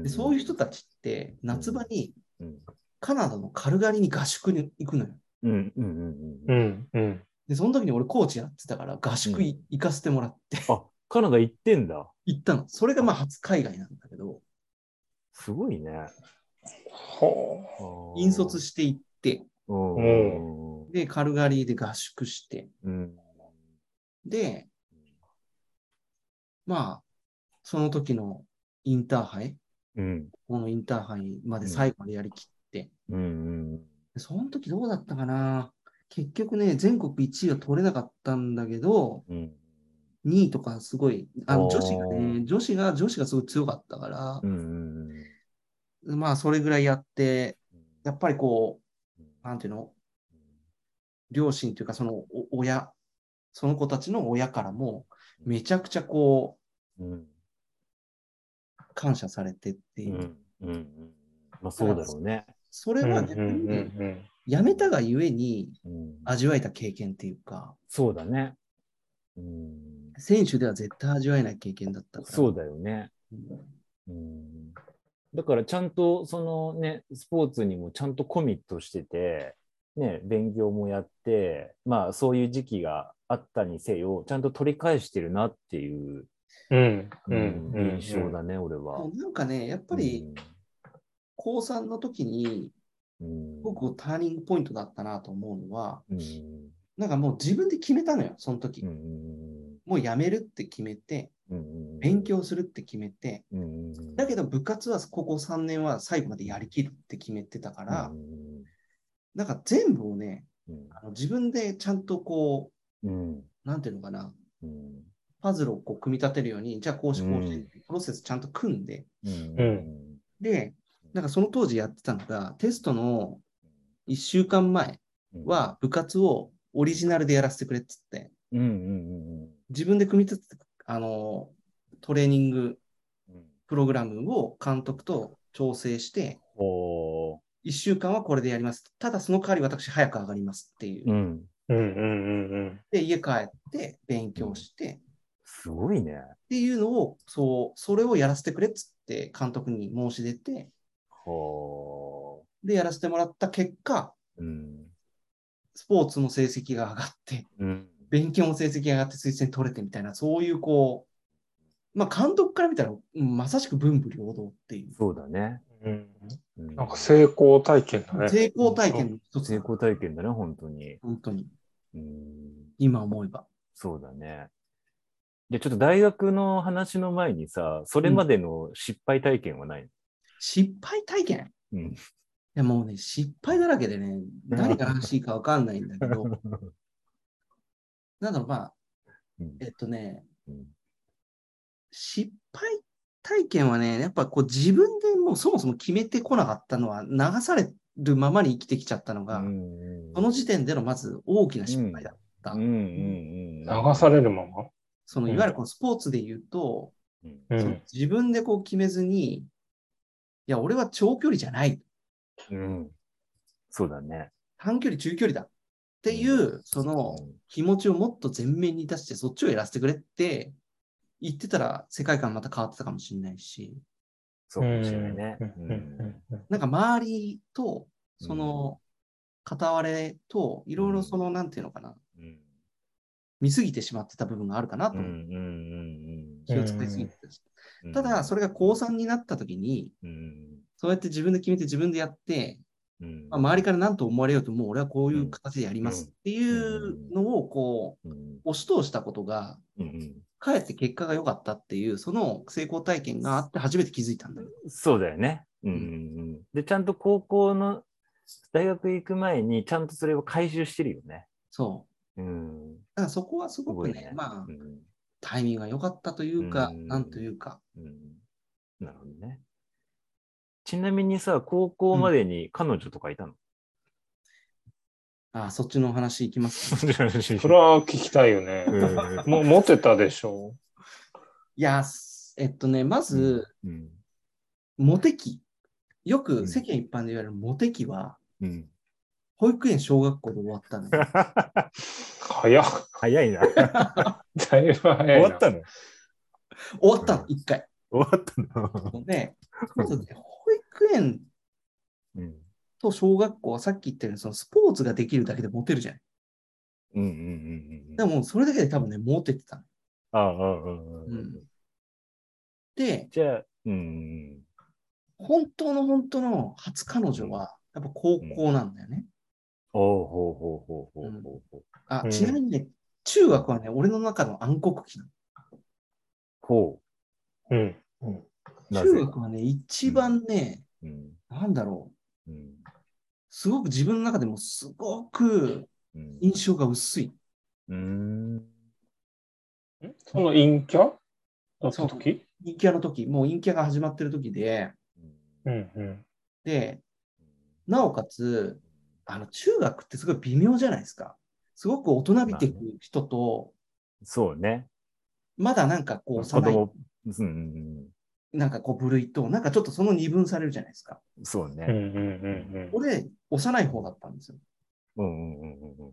そういう人たちって夏場にうん。カナダのカルガリに合宿に行くのよ。で、その時に俺コーチやってたから合宿い行かせてもらって。あカナダ行ってんだ。行ったの。それがまあ初海外なんだけど、すごいね。ほ引率して行って、うん。で、カルガリーで合宿して、うん。で、まあ、その時のインターハイ、うん。このインターハイまで最後までやりきって、うんでその時どうだったかな？結局ね、全国1位は取れなかったんだけど、うん。2位とかすごい、あの女子がね、女子が、女子がすごい強かったからう、んまあそれぐらいやって、やっぱりこう、なんていうの、両親というかそのお親、その子たちの親からも、めちゃくちゃこうんう、感謝されてっていうう。んうんまあそうだろうね。それう。うん。は逆うん。うん。に、うん。辞めたがゆえにうん味わえた経験っていうか、そうだね。うん選手では絶対味わえない経験だったから。そうだよね。うんうんだからちゃんとそのね、スポーツにもちゃんとコミットしてて、ね、勉強もやって、まあそういう時期があったにせよ、ちゃんと取り返してるなっていう、うん。ううんん。印象だね、俺は。なんかね、やっぱりうん。高3の時に、うん。すごくこうターニングポイントだったなと思うのは、うん。なんかもう自分で決めたのよ、その時。うんもう辞めるって決めて、うん勉強するって決めて、うんだけど部活はここ3年は最後までやりきるって決めてたから、うんなんか全部をね、うん。あの自分でちゃんとこうん。う、なんていうのかな、うんパズルをこう組み立てるように、じゃあこうしこうしうん。プロセスちゃんと組んで、うん。で、なんかその当時やってたのが、テストの1週間前は部活をオリジナルでやらせてくれっつって、うんうん自分で組み立てて、あの、トレーニングうん。プログラムを監督と調整して、ほ1週間はこれでやります。ただその代わり私早く上がりますっていう。う。うん。うんうんうんうん。で、家帰って勉強して、すごいね。っていうのを、そう、それをやらせてくれっつって監督に申し出て、ほで、やらせてもらった結果、ううんスポーツの成績が上がって、うん勉強の成績が上がって推薦取れてみたいな、そういうこう、まあ監督から見たら、うんまさしく文武両道っていう、そうだね。うん、うんなんか成功体験だね。成功体験の一つだ、成功体験だね、本当に。本当に、うん今思えば。そうだね。で、ちょっと大学の話の前にさ、それまでの失敗体験はない失敗体験？うん。いやもうね、失敗だらけでね、何が正しいかわかんないんだけど、<laughs> なんだろう、まあ、うんえっとね、うん失敗体験はね、やっぱこう自分でもうそもそも決めてこなかったのは流されるままに生きてきちゃったのが、うんその時点でのまず大きな失敗だった。うんうんうん。流されるまま？そのいわゆるこのスポーツで言うと、うん。自分でこう決めずに、いや、俺は長距離じゃない。うん。そうだね。短距離、中距離だ。っていう、その気持ちをもっと前面に出して、そっちをやらせてくれって言ってたら、世界観また変わってたかもしれないし、そうかもしれないね。うんうんうんなんか周りと、その、片割れと、いろいろその、なんていうのかな、うん見すぎてしまってた部分があるかなと。気を使いすぎてた。ただ、それが高3になった時に、うん。そうやって自分で決めて自分でやって、うん。まあ、周りから何と思われようと、もう俺はこういう形でやりますっていうのを、こう、うん。押し通したことが、うんかえって結果が良かったっていう、その成功体験があって初めて気づいたんだよ。そうだよね。で、ちゃんと高校の大学行く前に、ちゃんとそれを回収してるよね。そう。うん。だからそこはすごくね、ねまあう、んタイミングが良かったというか、うんなんというか。うんなるほどね。ちなみにさ、高校までに彼女とかいたの、あそっちのお話いきます？それは聞きたいよね。うんもモテたでしょ？いや、えっとね、まず、うんモテ期。よくうん世間一般で言われるモテ期は、うん。保育園、小学校で終わったのよ。早っ。早いな。<laughs> だいぶ早いな。終わったの？終わったの、一回。終わったの？で、まずね保育園うん。と小学校はさっき言ったように、そのスポーツができるだけでモテるじゃない。うんうんうんうん。でも、それだけで多分ね、モテてたの。ああ、ああ、ああ。うんで、じゃあ、うん。本当の本当の初彼女は、やっぱ高校なんだよね。ほうほうほうほうほうほう。あうんちなみにね、中学はね、俺の中の暗黒期なほうん。うん。う。の。なぜ？中学はね、一番ね、うん。なんだろう、うん。すごく自分の中でもすごくうん。印象が薄い。うん。その陰キャ？だった時陰キャの時、もう陰キャが始まってる時で、うんうん。で、なおかつ、あの、中学ってすごい微妙じゃないですか。すごく大人びていく人と、そうね。まだなんかこう、子幼い、供、うんうんなんかこう、部類と、なんかちょっとその二分されるじゃないですか。うん。そうね。うんうんうん俺、幼い方だったんですよ。うんうんうんうん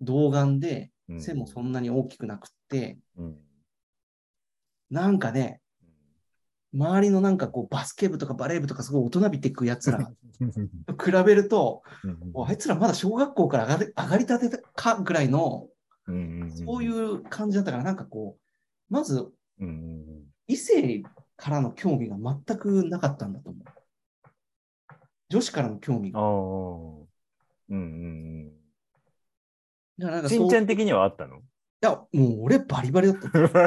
童顔で、うん。背もそんなに大きくなくって、うん。なんかね、周りのなんかこう、バスケ部とかバレー部とかすごい大人びていく奴らと <laughs> 比べると、あいつらまだ小学校から上がり上がりたてかぐらいの、そういう感じだったから、なんかこう、まずうんうん異性からの興味が全くなかったんだと思う。女子からの興味ああ。が。うんうんうん。だからなんしんちゃん的にはあったの？いや、もう俺バリバリだった。<laughs>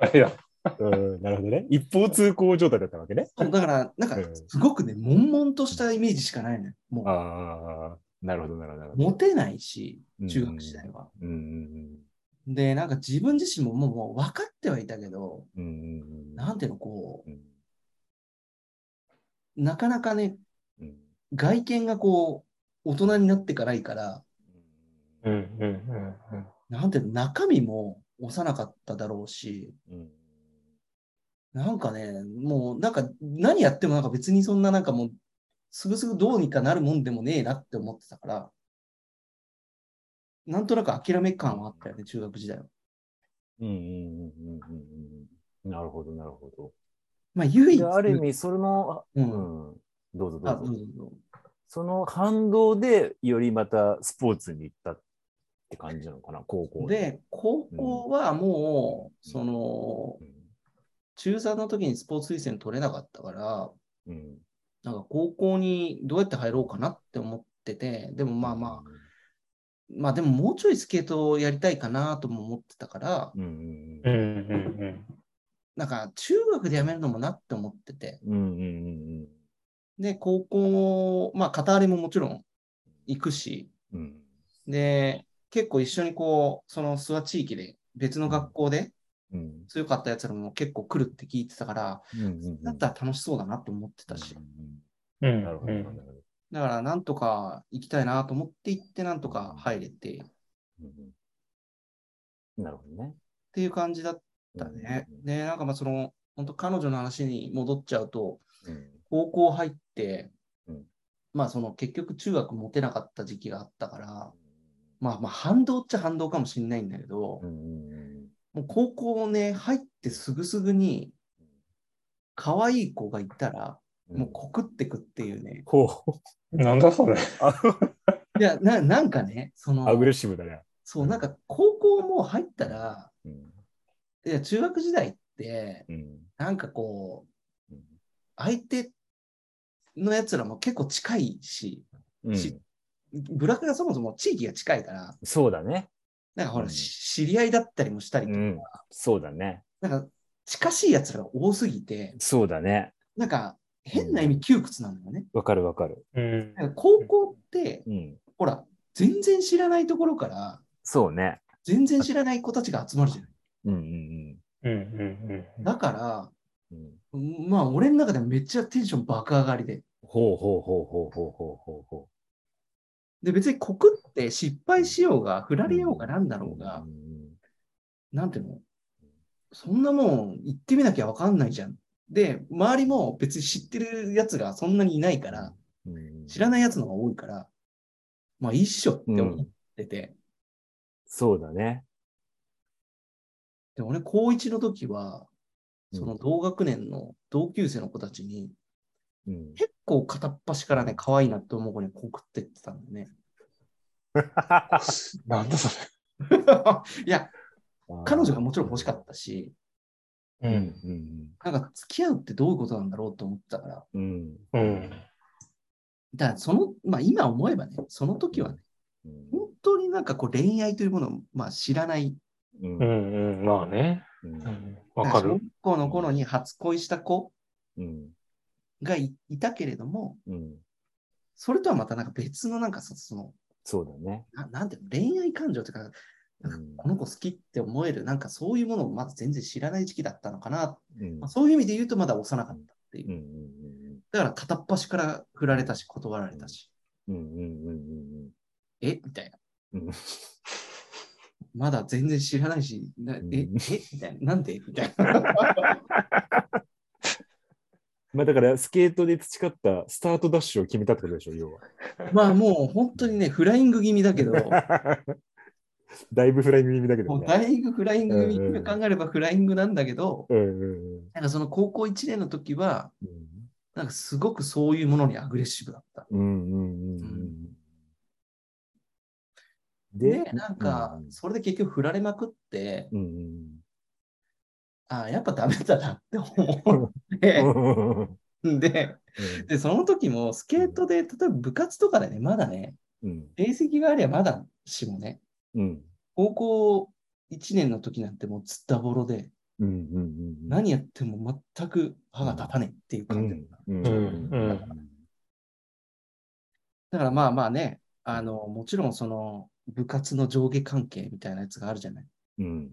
あれだ。<laughs> うんなるほどね。一方通行状態だったわけね。そうだから、なんかうんすごくね、悶々としたイメージしかないのよ。もうああ、なるほど、なるほどなるほど。モテないしうん、中学時代は。うんうんで、なんか自分自身ももうもう分かってはいたけど、うん。うんうんうん。なんていうの、こうんう、なかなかね、うん外見がこう、大人になってからいいから、うんうんうんうん。なんていうの、中身も幼かっただろうし、うんなんかね、もうなんか何やってもなんか別にそんななんかもう、すぐすぐどうにかなるもんでもねえなって思ってたから、なんとなく諦め感はあったよね、中学時代は。うんうんうんうんうんうん。なるほど、なるほど。まあ唯一、である意味、その、ううんうぞどあ、うぞ。どうぞどうぞその反動で、よりまたスポーツに行ったって感じなのかな、高校で、高校はもう、うんその、中3の時にスポーツ推薦取れなかったから、うん。うん。なんか高校にどうやって入ろうかなって思ってて、でもまあまあ、まあでももうちょいスケートをやりたいかなとも思ってたから、うんうんうんうんなんか中学で辞めるのもなって思ってて、うん。うんうんうんで、高校、まあ片割りももちろん行くし、うん。で、結構一緒にこう、その諏訪地域で別の学校でうん強かったやつらも結構来るって聞いてたから、うんうん。だったら楽しそうだなと思ってたし、うん。うんなるほど、なるほど。だからなんとか行きたいなと思って行って、なんとか入れてっうんうんなるほどね。ていう感じだったね。で、なんかまあその、本当彼女の話に戻っちゃうと、うん高校入ってうん、まあその結局中学持てなかった時期があったから、まあまあ反動っちゃ反動かもしれないんだけどう、んうんもう高校ね、入ってすぐすぐに、可愛い子がいたら、うん。もう告ってくっていうね。ほう。なんだそれ。あ <laughs> いや、ななんかね、その、アグレッシブだね。そう、なんか高校も入ったら、うんいや、中学時代って、うんなんかこう、うん相手のやつらも結構近いし、うんし部落がそもそも地域が近いから、そうだね。なんかほら、うんし知り合いだったりもしたりとか、うん。そうだね。なんか近しいやつらが多すぎて、そうだね。なんか変な意味窮屈なんだよね。わかるわかる。うん。なんか高校って、うん。ほら、全然知らないところから、そうね。全然知らない子たちが集まるじゃない。うんうんうんうんだから、うん。うんまあ、俺の中でめっちゃテンション爆上がりで。ほうほうほうほうほうほうほうほで、別に告って失敗しようが、振られようがなんだう。ろうがう、んなんていうの？そんなもん行ってみなきゃわかんないじゃん。で、周りも別に知ってるやつがそんなにいないから、うん知らないやつの方が多いから、まあ一緒って思ってて。そうだね。で、俺、高1の時は、うんその同学年の同級生の子たちに、うん。結構片っ端からね、可愛いなって思う子に告ってってたんだよね。<laughs> なんだそ <laughs> いや、彼女がもちろん欲しかったし、れ。うん。うん。なんか付き合うってどういうことなんだろうと思ってたから。うん。うん。だからその、まあ今思えばね、その時はね、うん。本当になんかこう恋愛というものを、まあ、知らない。うんうんうん。まあね。ううんかる小学。校の頃に初恋した子うん。がいいたけれども、うん。それとはまたなんか別のなんかそその、そうだね。ななんていうの、恋愛感情というか、この子好きって思える、なんかそういうものをまだ全然知らない時期だったのかな。うんまあ、そういう意味で言うとまだ幼かったっていう。うんうんだから片っ端から振られたし、断られたし、うんうんうんうんえ？みたいな。うんまだ全然知らないし、なえ、うんえ？みたいな。なんで？みたいな。<laughs> まあだからスケートで培ったスタートダッシュを決めたってことでしょ、要は。まあもう本当にね、フライング気味だけど、<laughs> だいぶフライング気味だけどね。だいぶフライング気味考えればフライングなんだけど、うんうんなんかその高校1年の時は、うん。なんかすごくそういうものにアグレッシブだった。うんうんうんうん。で、なんかう、んそれで結局振られまくって、うんうんああ、やっぱダメだなって思って、うんで、で、その時もスケートで、例えば部活とかでね、まだね、うん。成績がありゃまだしもね、うん。高校1年の時なんてもうずったぼろで、うん。うん。うん。何やっても全く歯が立たねえっていうう感じ。ん。うん。うんうんだからまあまあね、あの、もちろんその部活の上下関係みたいなやつがあるじゃない。うん。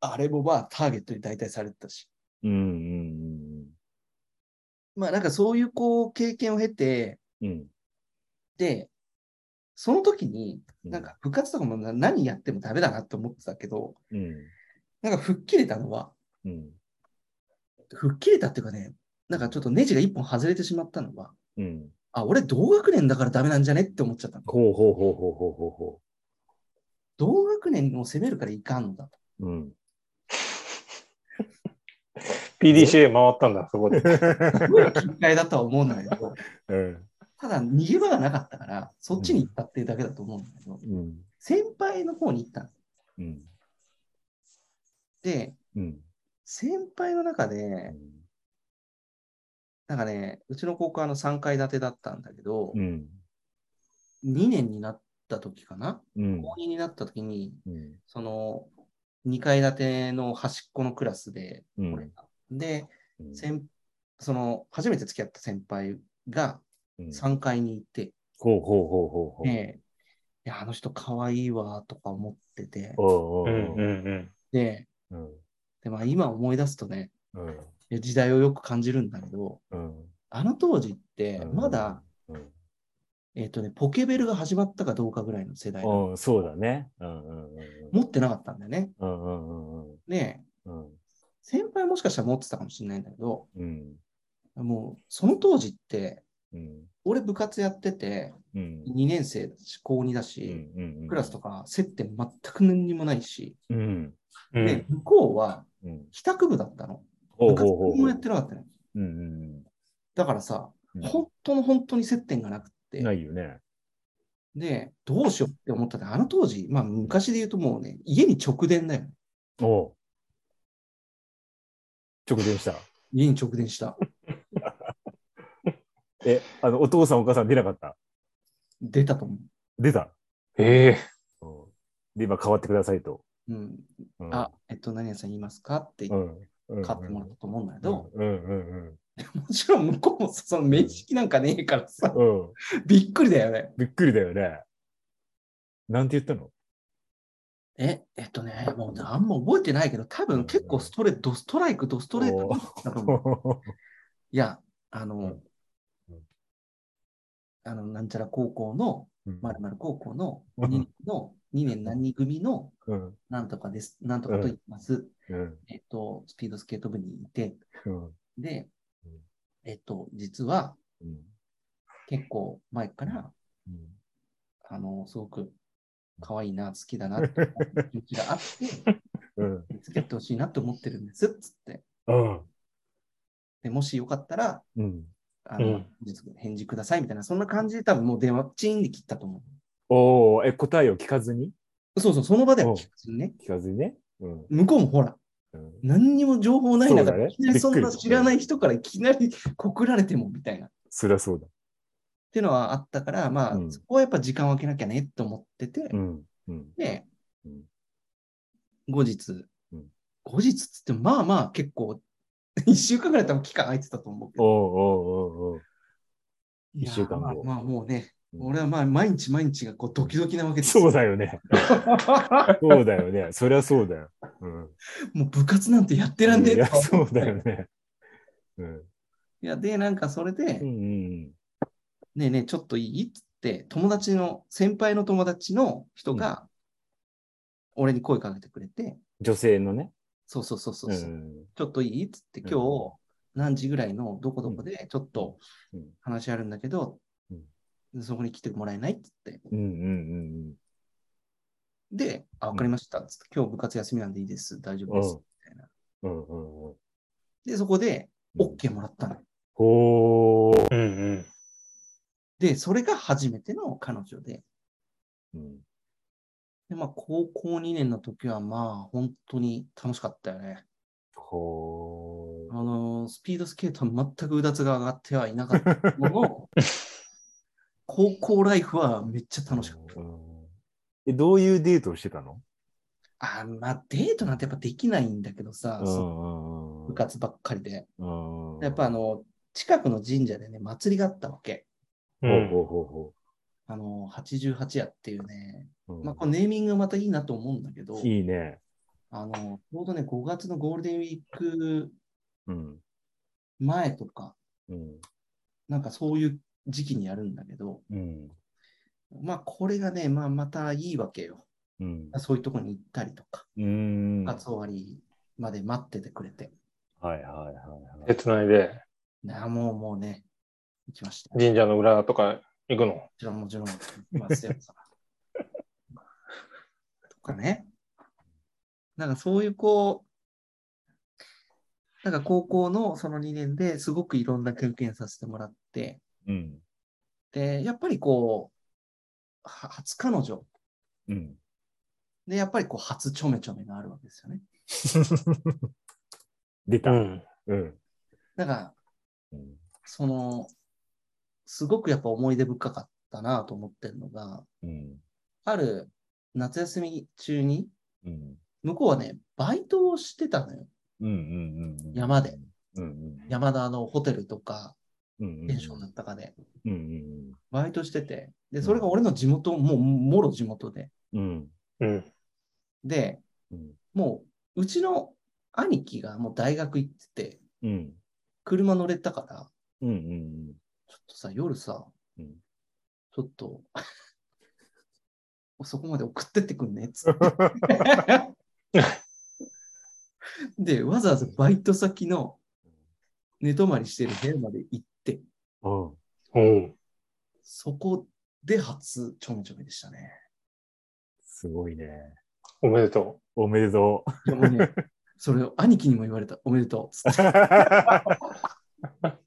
あれもまあターゲットに大体されてたし。うん。うん。まあなんかそういうこう経験を経て、うん。で、その時に、うん。なんか部活とかもな何やってもダメだなって思ってたけど、うん。なんか吹っ切れたのは、うん。吹っ切れたっていうかね、なんかちょっとネジが一本外れてしまったのは、うん。あ、俺同学年だからダメなんじゃねって思っちゃったの。ほうほうほうほうほうほうほ同学年を責めるからいかんのだと。う。うん。PDCA 回ったんだ、そこで。すごい切り替えだとは思うんだけど、<laughs> うん。ただ逃げ場がなかったから、そっちに行ったっていうだけだと思うんだけど、うん。先輩の方に行ったの。うん。で、うん。先輩の中で、なんかね、うちの高校はあの3階建てだったんだけど、うん。2年になった時かな、うん。高2になった時に、うん。その2階建ての端っこのクラスで、がで、うん。先その初めて付き合った先輩がうん3階にいて、ほうほうほうほうほう。で、いや、あの人可愛いわとか思ってて、おうおううんおう。うんで、うん。でまあ、今思い出すとね、うん。時代をよく感じるんだけど、うん。あの当時って、まだ、うん。えっ、とね、ポケベルが始まったかどうかぐらいの世代なのうん、そうだね。うんうんうん持ってなかったんだよね。うん。うんうんうんで、うん。先輩もしかしたら持ってたかもしれないんだけど、うん。もう、その当時って、うん。俺部活やってて、うん。2年生だし、高2だうし、んうん。クラスとか接点全く何にもないし、うん。うん。で、向こうはうん。帰宅部だったの。部活もやってなかったの。うんうんだからさ、うん。本当の本当に接点がなくって、ないよね。で、どうしようって思ったら、あの当時、まあ昔で言うともうね、家に直電だよね。おう直電した。家に直電した。<laughs> え、あの、お父さんお母さん出なかった？出たと思出た？ええうんで、今変わってくださいと。う。うん。うんあ、えっと、何屋さん言いますか？ってう買ん。ってもらったと思うんだけど、うんうん <laughs> もちろん向こうもさその面識なんかねえからさ、うん。うん。びっくりだよね。びっくりだよね。なんて言ったの？え、えっとね、もうねあんま覚えてないけど、多分結構ストレート、ドストライク、ドストレートだと思う。いや、あの、うんあの、なんちゃら高校の、うんまるまる高校のうん2年の、2年何組のうん。なんとかです、なんとかと言います。うん。えっと、スピードスケート部にいて、うん。でうん、えっと、実はうん。結構前から、うんあの、すごく可愛いな、好きだなって気持ちがあって、うん。付き合ってほしいなって思ってるんですっつって。うん。でもしよかったら、うん。あの、返事くださいみたいな、そんな感じで多分もう電話チーンで切ったと思おおえ、答えを聞かずに？う。そうそう、その場ではうん聞かずにね。聞かずにね。うん。向こうもほら、うん何にも情報ない中で、ねいきなりそんな知らない人からいきなり告られてもみたいな。っそりゃそうだ。ていうのはあったから、まあ、うんそこはやっぱ時間を空けなきゃねって思ってて、うん。うん。で、うん後日、うん後日っつってもまあまあ結構、<laughs> 一週間ぐらい多分期間空いてたと思うけど。おうおうおうおういや一週間後まあ、まあもうね、うん俺はまあ毎日毎日がこうドキドキなわけですそうだよね。<laughs> そうだよね。そりゃそうだよ。うん。もう部活なんてやってらんねえそうだよね。うん。いや、で、なんかそれで、うんうんねえねえ、ちょっといい？っつって、友達の、先輩の友達の人が、俺に声かけてくれて、女性のね。そうそうそうそうう、ん。ちょっといい？っつって、うん今日、何時ぐらいのどこどこでちょっとうん話あるんだけど、そこに来てもらえない？っつって。うんうんで、あ、わかりましたっつって、今日部活休みなんでいいです。大丈夫です。うんみたいな。うん。うんうんうん。で、そこで、うん OK もらったのよ。ほー。うんうん。で、それが初めての彼女で、うんでまあ、高校2年の時は、まあ、本当に楽しかったよね。ほうんあのースピードスケートは全くうだつが上がってはいなかったものの、<laughs> 高校ライフはめっちゃ楽しかった。うんえ、どういうデートをしてたの？あーまあ、デートなんてやっぱできないんだけどさ、部活ばっかりで。うんやっぱあの、近くの神社でね、祭りがあったわけ。うんほうほうほあの、88夜っていうね、うほう。まあ、このネーミングがまたいいなと思うんだけど、いいね。あの、ちょうどね、5月のゴールデンウィークうん。前とか、うん。なんかそういう時期にやるんだけど、うん。まあ、これがね、まあ、またいいわけよ。うん。そういうとこに行ったりとか、うん。部活終わりまで待っててくれて。はいはいはいはい。手つないで、なあもう、もうね、行きました。も神社の裏とか行くの？ちろん、もちろん、行きますよ。さ <laughs> とかね。なんかそういうこう、なんか高校のその2年ですごくいろんな経験させてもらって、うん。で、やっぱりこう、は初彼女うん。で、やっぱりこう初ちょめちょめがあるわけですよね。<laughs> 出た。ん。うん。なんか、うん。その、すごくやっぱ思い出深かったなと思ってるのが、うん。ある夏休み中に、うん。向こうはね、バイトをしてたのよ。うん。うん。山で。うん。山田のホテルとか、うん。ペンションだったかで、うん。バイトしてて、で、それが俺の地元、もう、もろ地元で。うん。うん。で、もう、うちの兄貴がもう大学行ってて、車乗れたから、ちょっとさ、夜さ、うんちょっと、<laughs> そこまで送ってってくんね？っつって。<laughs> で、わざわざバイト先の寝泊まりしてる部屋まで行って、うん。おうそこで初ちょめちょめでしたね。すごいね。おめでとおめでとう。それを兄貴にも言われた。おめでとうっつって。<laughs>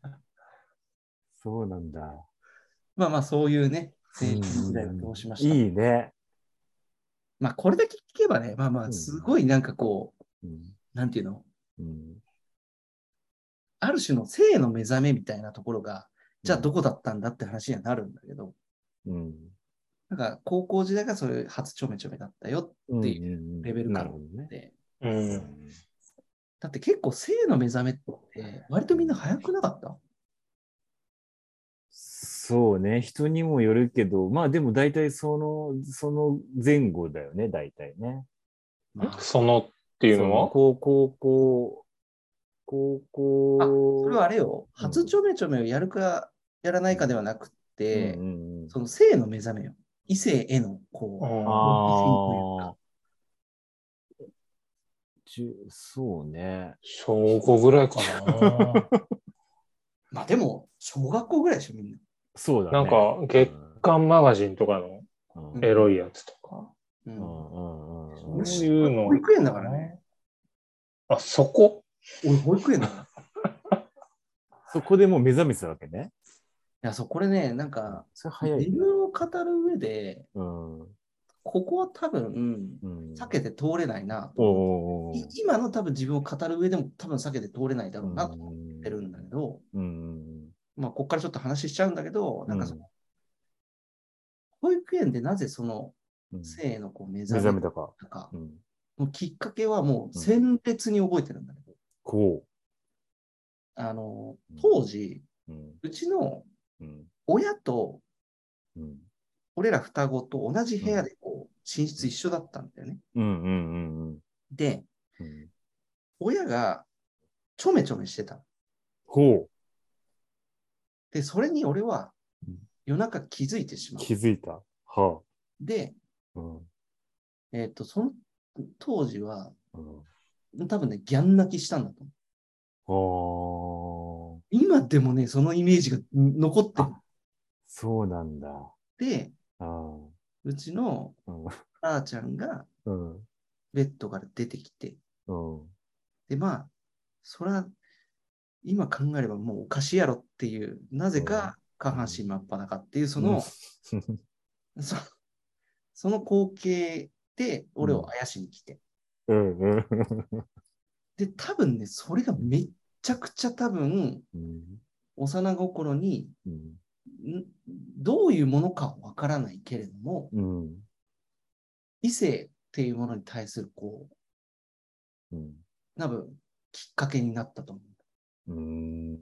そうなんだ。まあまあ、そういうね、青春時代を過ごしました。いいね。まあ、これだけ聞けばね、まあまあ、うんすごいなんかこう、うん。なんていうの？うん。ある種の性の目覚めみたいなところが、じゃあどこだったんだって話にはなるんだけど、うん。なんか高校時代がそういう初ちょめちょめだったよっていううんレベル感なるほどね。で、う。うん。だって結構性の目覚めって割とみんな早くなかった？そうね。人にもよるけど、まあでも大体その、その前後だよね、大体ね。まあ、そのっていうのは？高高校、高校。あそれはあれよ、うん初ちょめちょめをやるかやらないかではなくて、うんうんうんその性の目覚めよ。異性へのこう、あああ。じゅそうね。小5ぐらいかな。<laughs> まあでも、小学校ぐらいでしょ、みんな。そうだね。なんか月刊マガジンとかのエロいやつとか。ううんんうんうんうんそういうの保育園だからね。あ、そこ？俺、保育園だから。い <laughs> そこでもう目覚めてたわけね。や、そう、これね、なんか、それ早いね。自分を語る上で。ここは多分、うん避けて通れないな今の多分自分を語る上でも多分避けて通れないだろうなと思思ってるんだけど、うん。まあ、ここからちょっと話しちゃうんだけど、なんかその、保育園でなぜそのうん性のこう目目覚めたか。うん。きっかけはもう鮮烈に覚えてるんだけど、こあのうん、当時、う。ちのうん。親とうん。俺ら双子と同じ部屋でこう寝室一緒だったんだよね。で。親がちょめちょめしてた。ほで、それに俺はうん夜中気づいてしう。まう。気づいた。はで、あ。うん。えっ、と、その当時はうん。多分ね、ギャン泣きしたんだとああ。思う。今でもね、そのイメージが残ってる。そうなんだ。で。うちのうん。母ちゃんがうん。ベッドから出てきて、うん。で、まあ、そら、今考えればもうおかしいやろっていう、なぜか下半身真っ裸っていう、その、<laughs> そその光景で俺をあやしに来て。うんうん。で、多分ね、それがめっちゃくちゃ多分、うん幼心にうんんどういうものかわからないけれども、うん異性っていうものに対する、こう、うん多分、きっかけになったと思う。うん。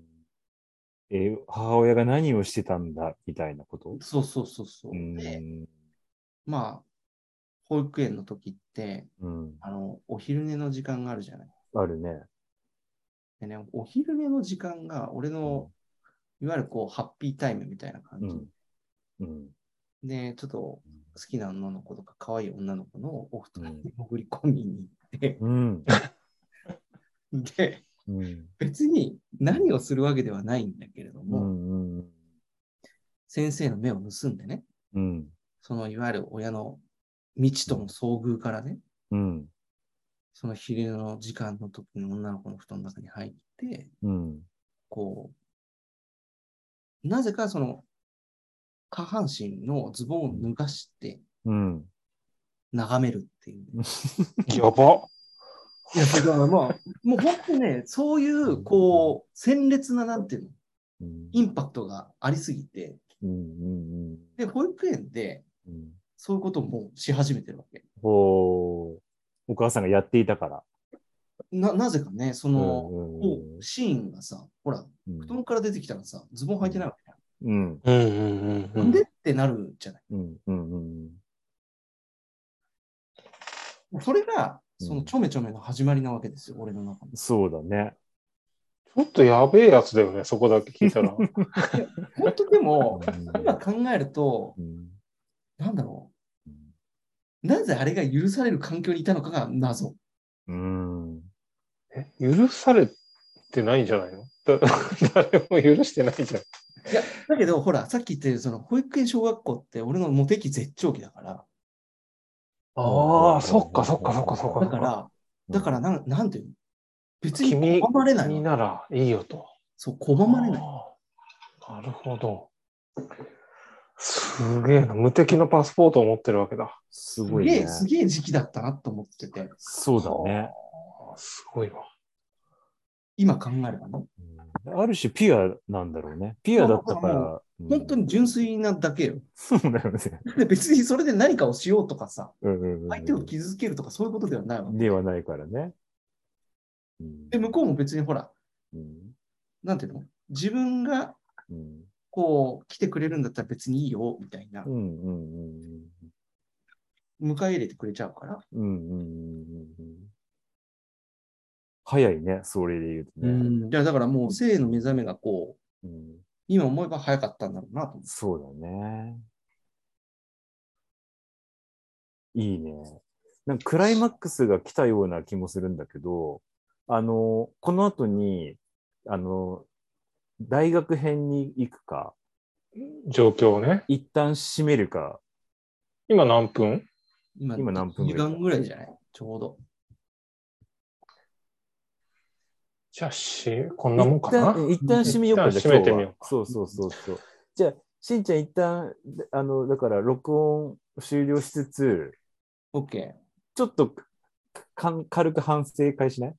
えー母親が何をしてたんだみたいなこと？そうそうそうそう。うん。で、まあ、保育園の時って、うん。あの、お昼寝の時間があるじゃない？あるね。でね、お昼寝の時間が、俺の、いわゆるこう、ハッピータイムみたいな感じ。うん。うん。で、ちょっと好きな女の子とか、可愛い女の子のお布団うん。に潜り込みに行って、うん。<laughs> で、うん。別に何をするわけではないんだけれどうも、んうん先生の目を盗んでね、うんそのいわゆる親の未知との遭遇からね、うんその昼の時間の時に女の子の布団の中に入って、うんこう、なぜかその下半身のズボンを脱がしてうん。眺めるっていうね、<laughs> やば。いや、だからまあ、もう本当にね、そういう、こう、鮮烈な、なんていうの、うん。インパクトがありすぎて、うんうんで、保育園でうん。そういうこともし始めてるわけ。ほう。お母さんがやっていたから。な、なぜかね、その、うんうんこうシーンがさ、ほら、うん。布団から出てきたらさ、ズボン履いてないわけうんうんうんうん。でってなるじゃない。うんうんうん。それが、そうんのちょめちょめの始まりなわけですよ、俺の中で。そうだね。ちょっとやべえやつだよね、そこだけ聞いたら。本当でも、うん今考えると、うんなんだろう。なぜあれが許される環境にいたのかが謎。うんえ許されてないんじゃないの？だ <laughs> 誰も許してないじゃん。いや、だけど、ほら、さっき言ったように、その保育園小学校って俺のモテ期絶頂期だから、ああ、そっかそっかそっかそっか。だから、だからなん、なんていうの？別に君拒まれない君の。ならいいよと。そう、拒まれない。あーなるほど。すげえな。無敵のパスポートを持ってるわけだ。すごいねすげえ、。すげえ時期だったなと思ってて、そうだね。あーすごいわ。今考えればね、うんある種ピュアなんだろうね。ピュアだったから。本当に純粋なだけよ。そうだよね。で別にそれで何かをしようとかさ、うんうんうん相手を傷つけるとかそういうことではないわけ。ではないからね。うんで、向こうも別にほら、うんなんていうの？自分がうんこう来てくれるんだったら別にいいよ、みたいなう。んうんうん迎え入れてくれちゃうから。うんうんうんうんうん早いね、それで言うとね。うん。いや、だからもう性の目覚めがこう、うん今思えば早かったんだろうなと思って。そうだね。いいね。なんかクライマックスが来たような気もするんだけど、あの、この後に、あの、大学編に行くか、状況ね。一旦閉めるか、今何分？今、今何分時ぐらい間ぐらいじゃない？ちょうど。じゃあし、こんなもんかな？一旦締めようか、じゃあ今日は。そうそうそうそう。じゃあ、しんちゃん一旦、あの、だから録音終了しつつ、オッケー。ちょっとかん軽く反省会しない？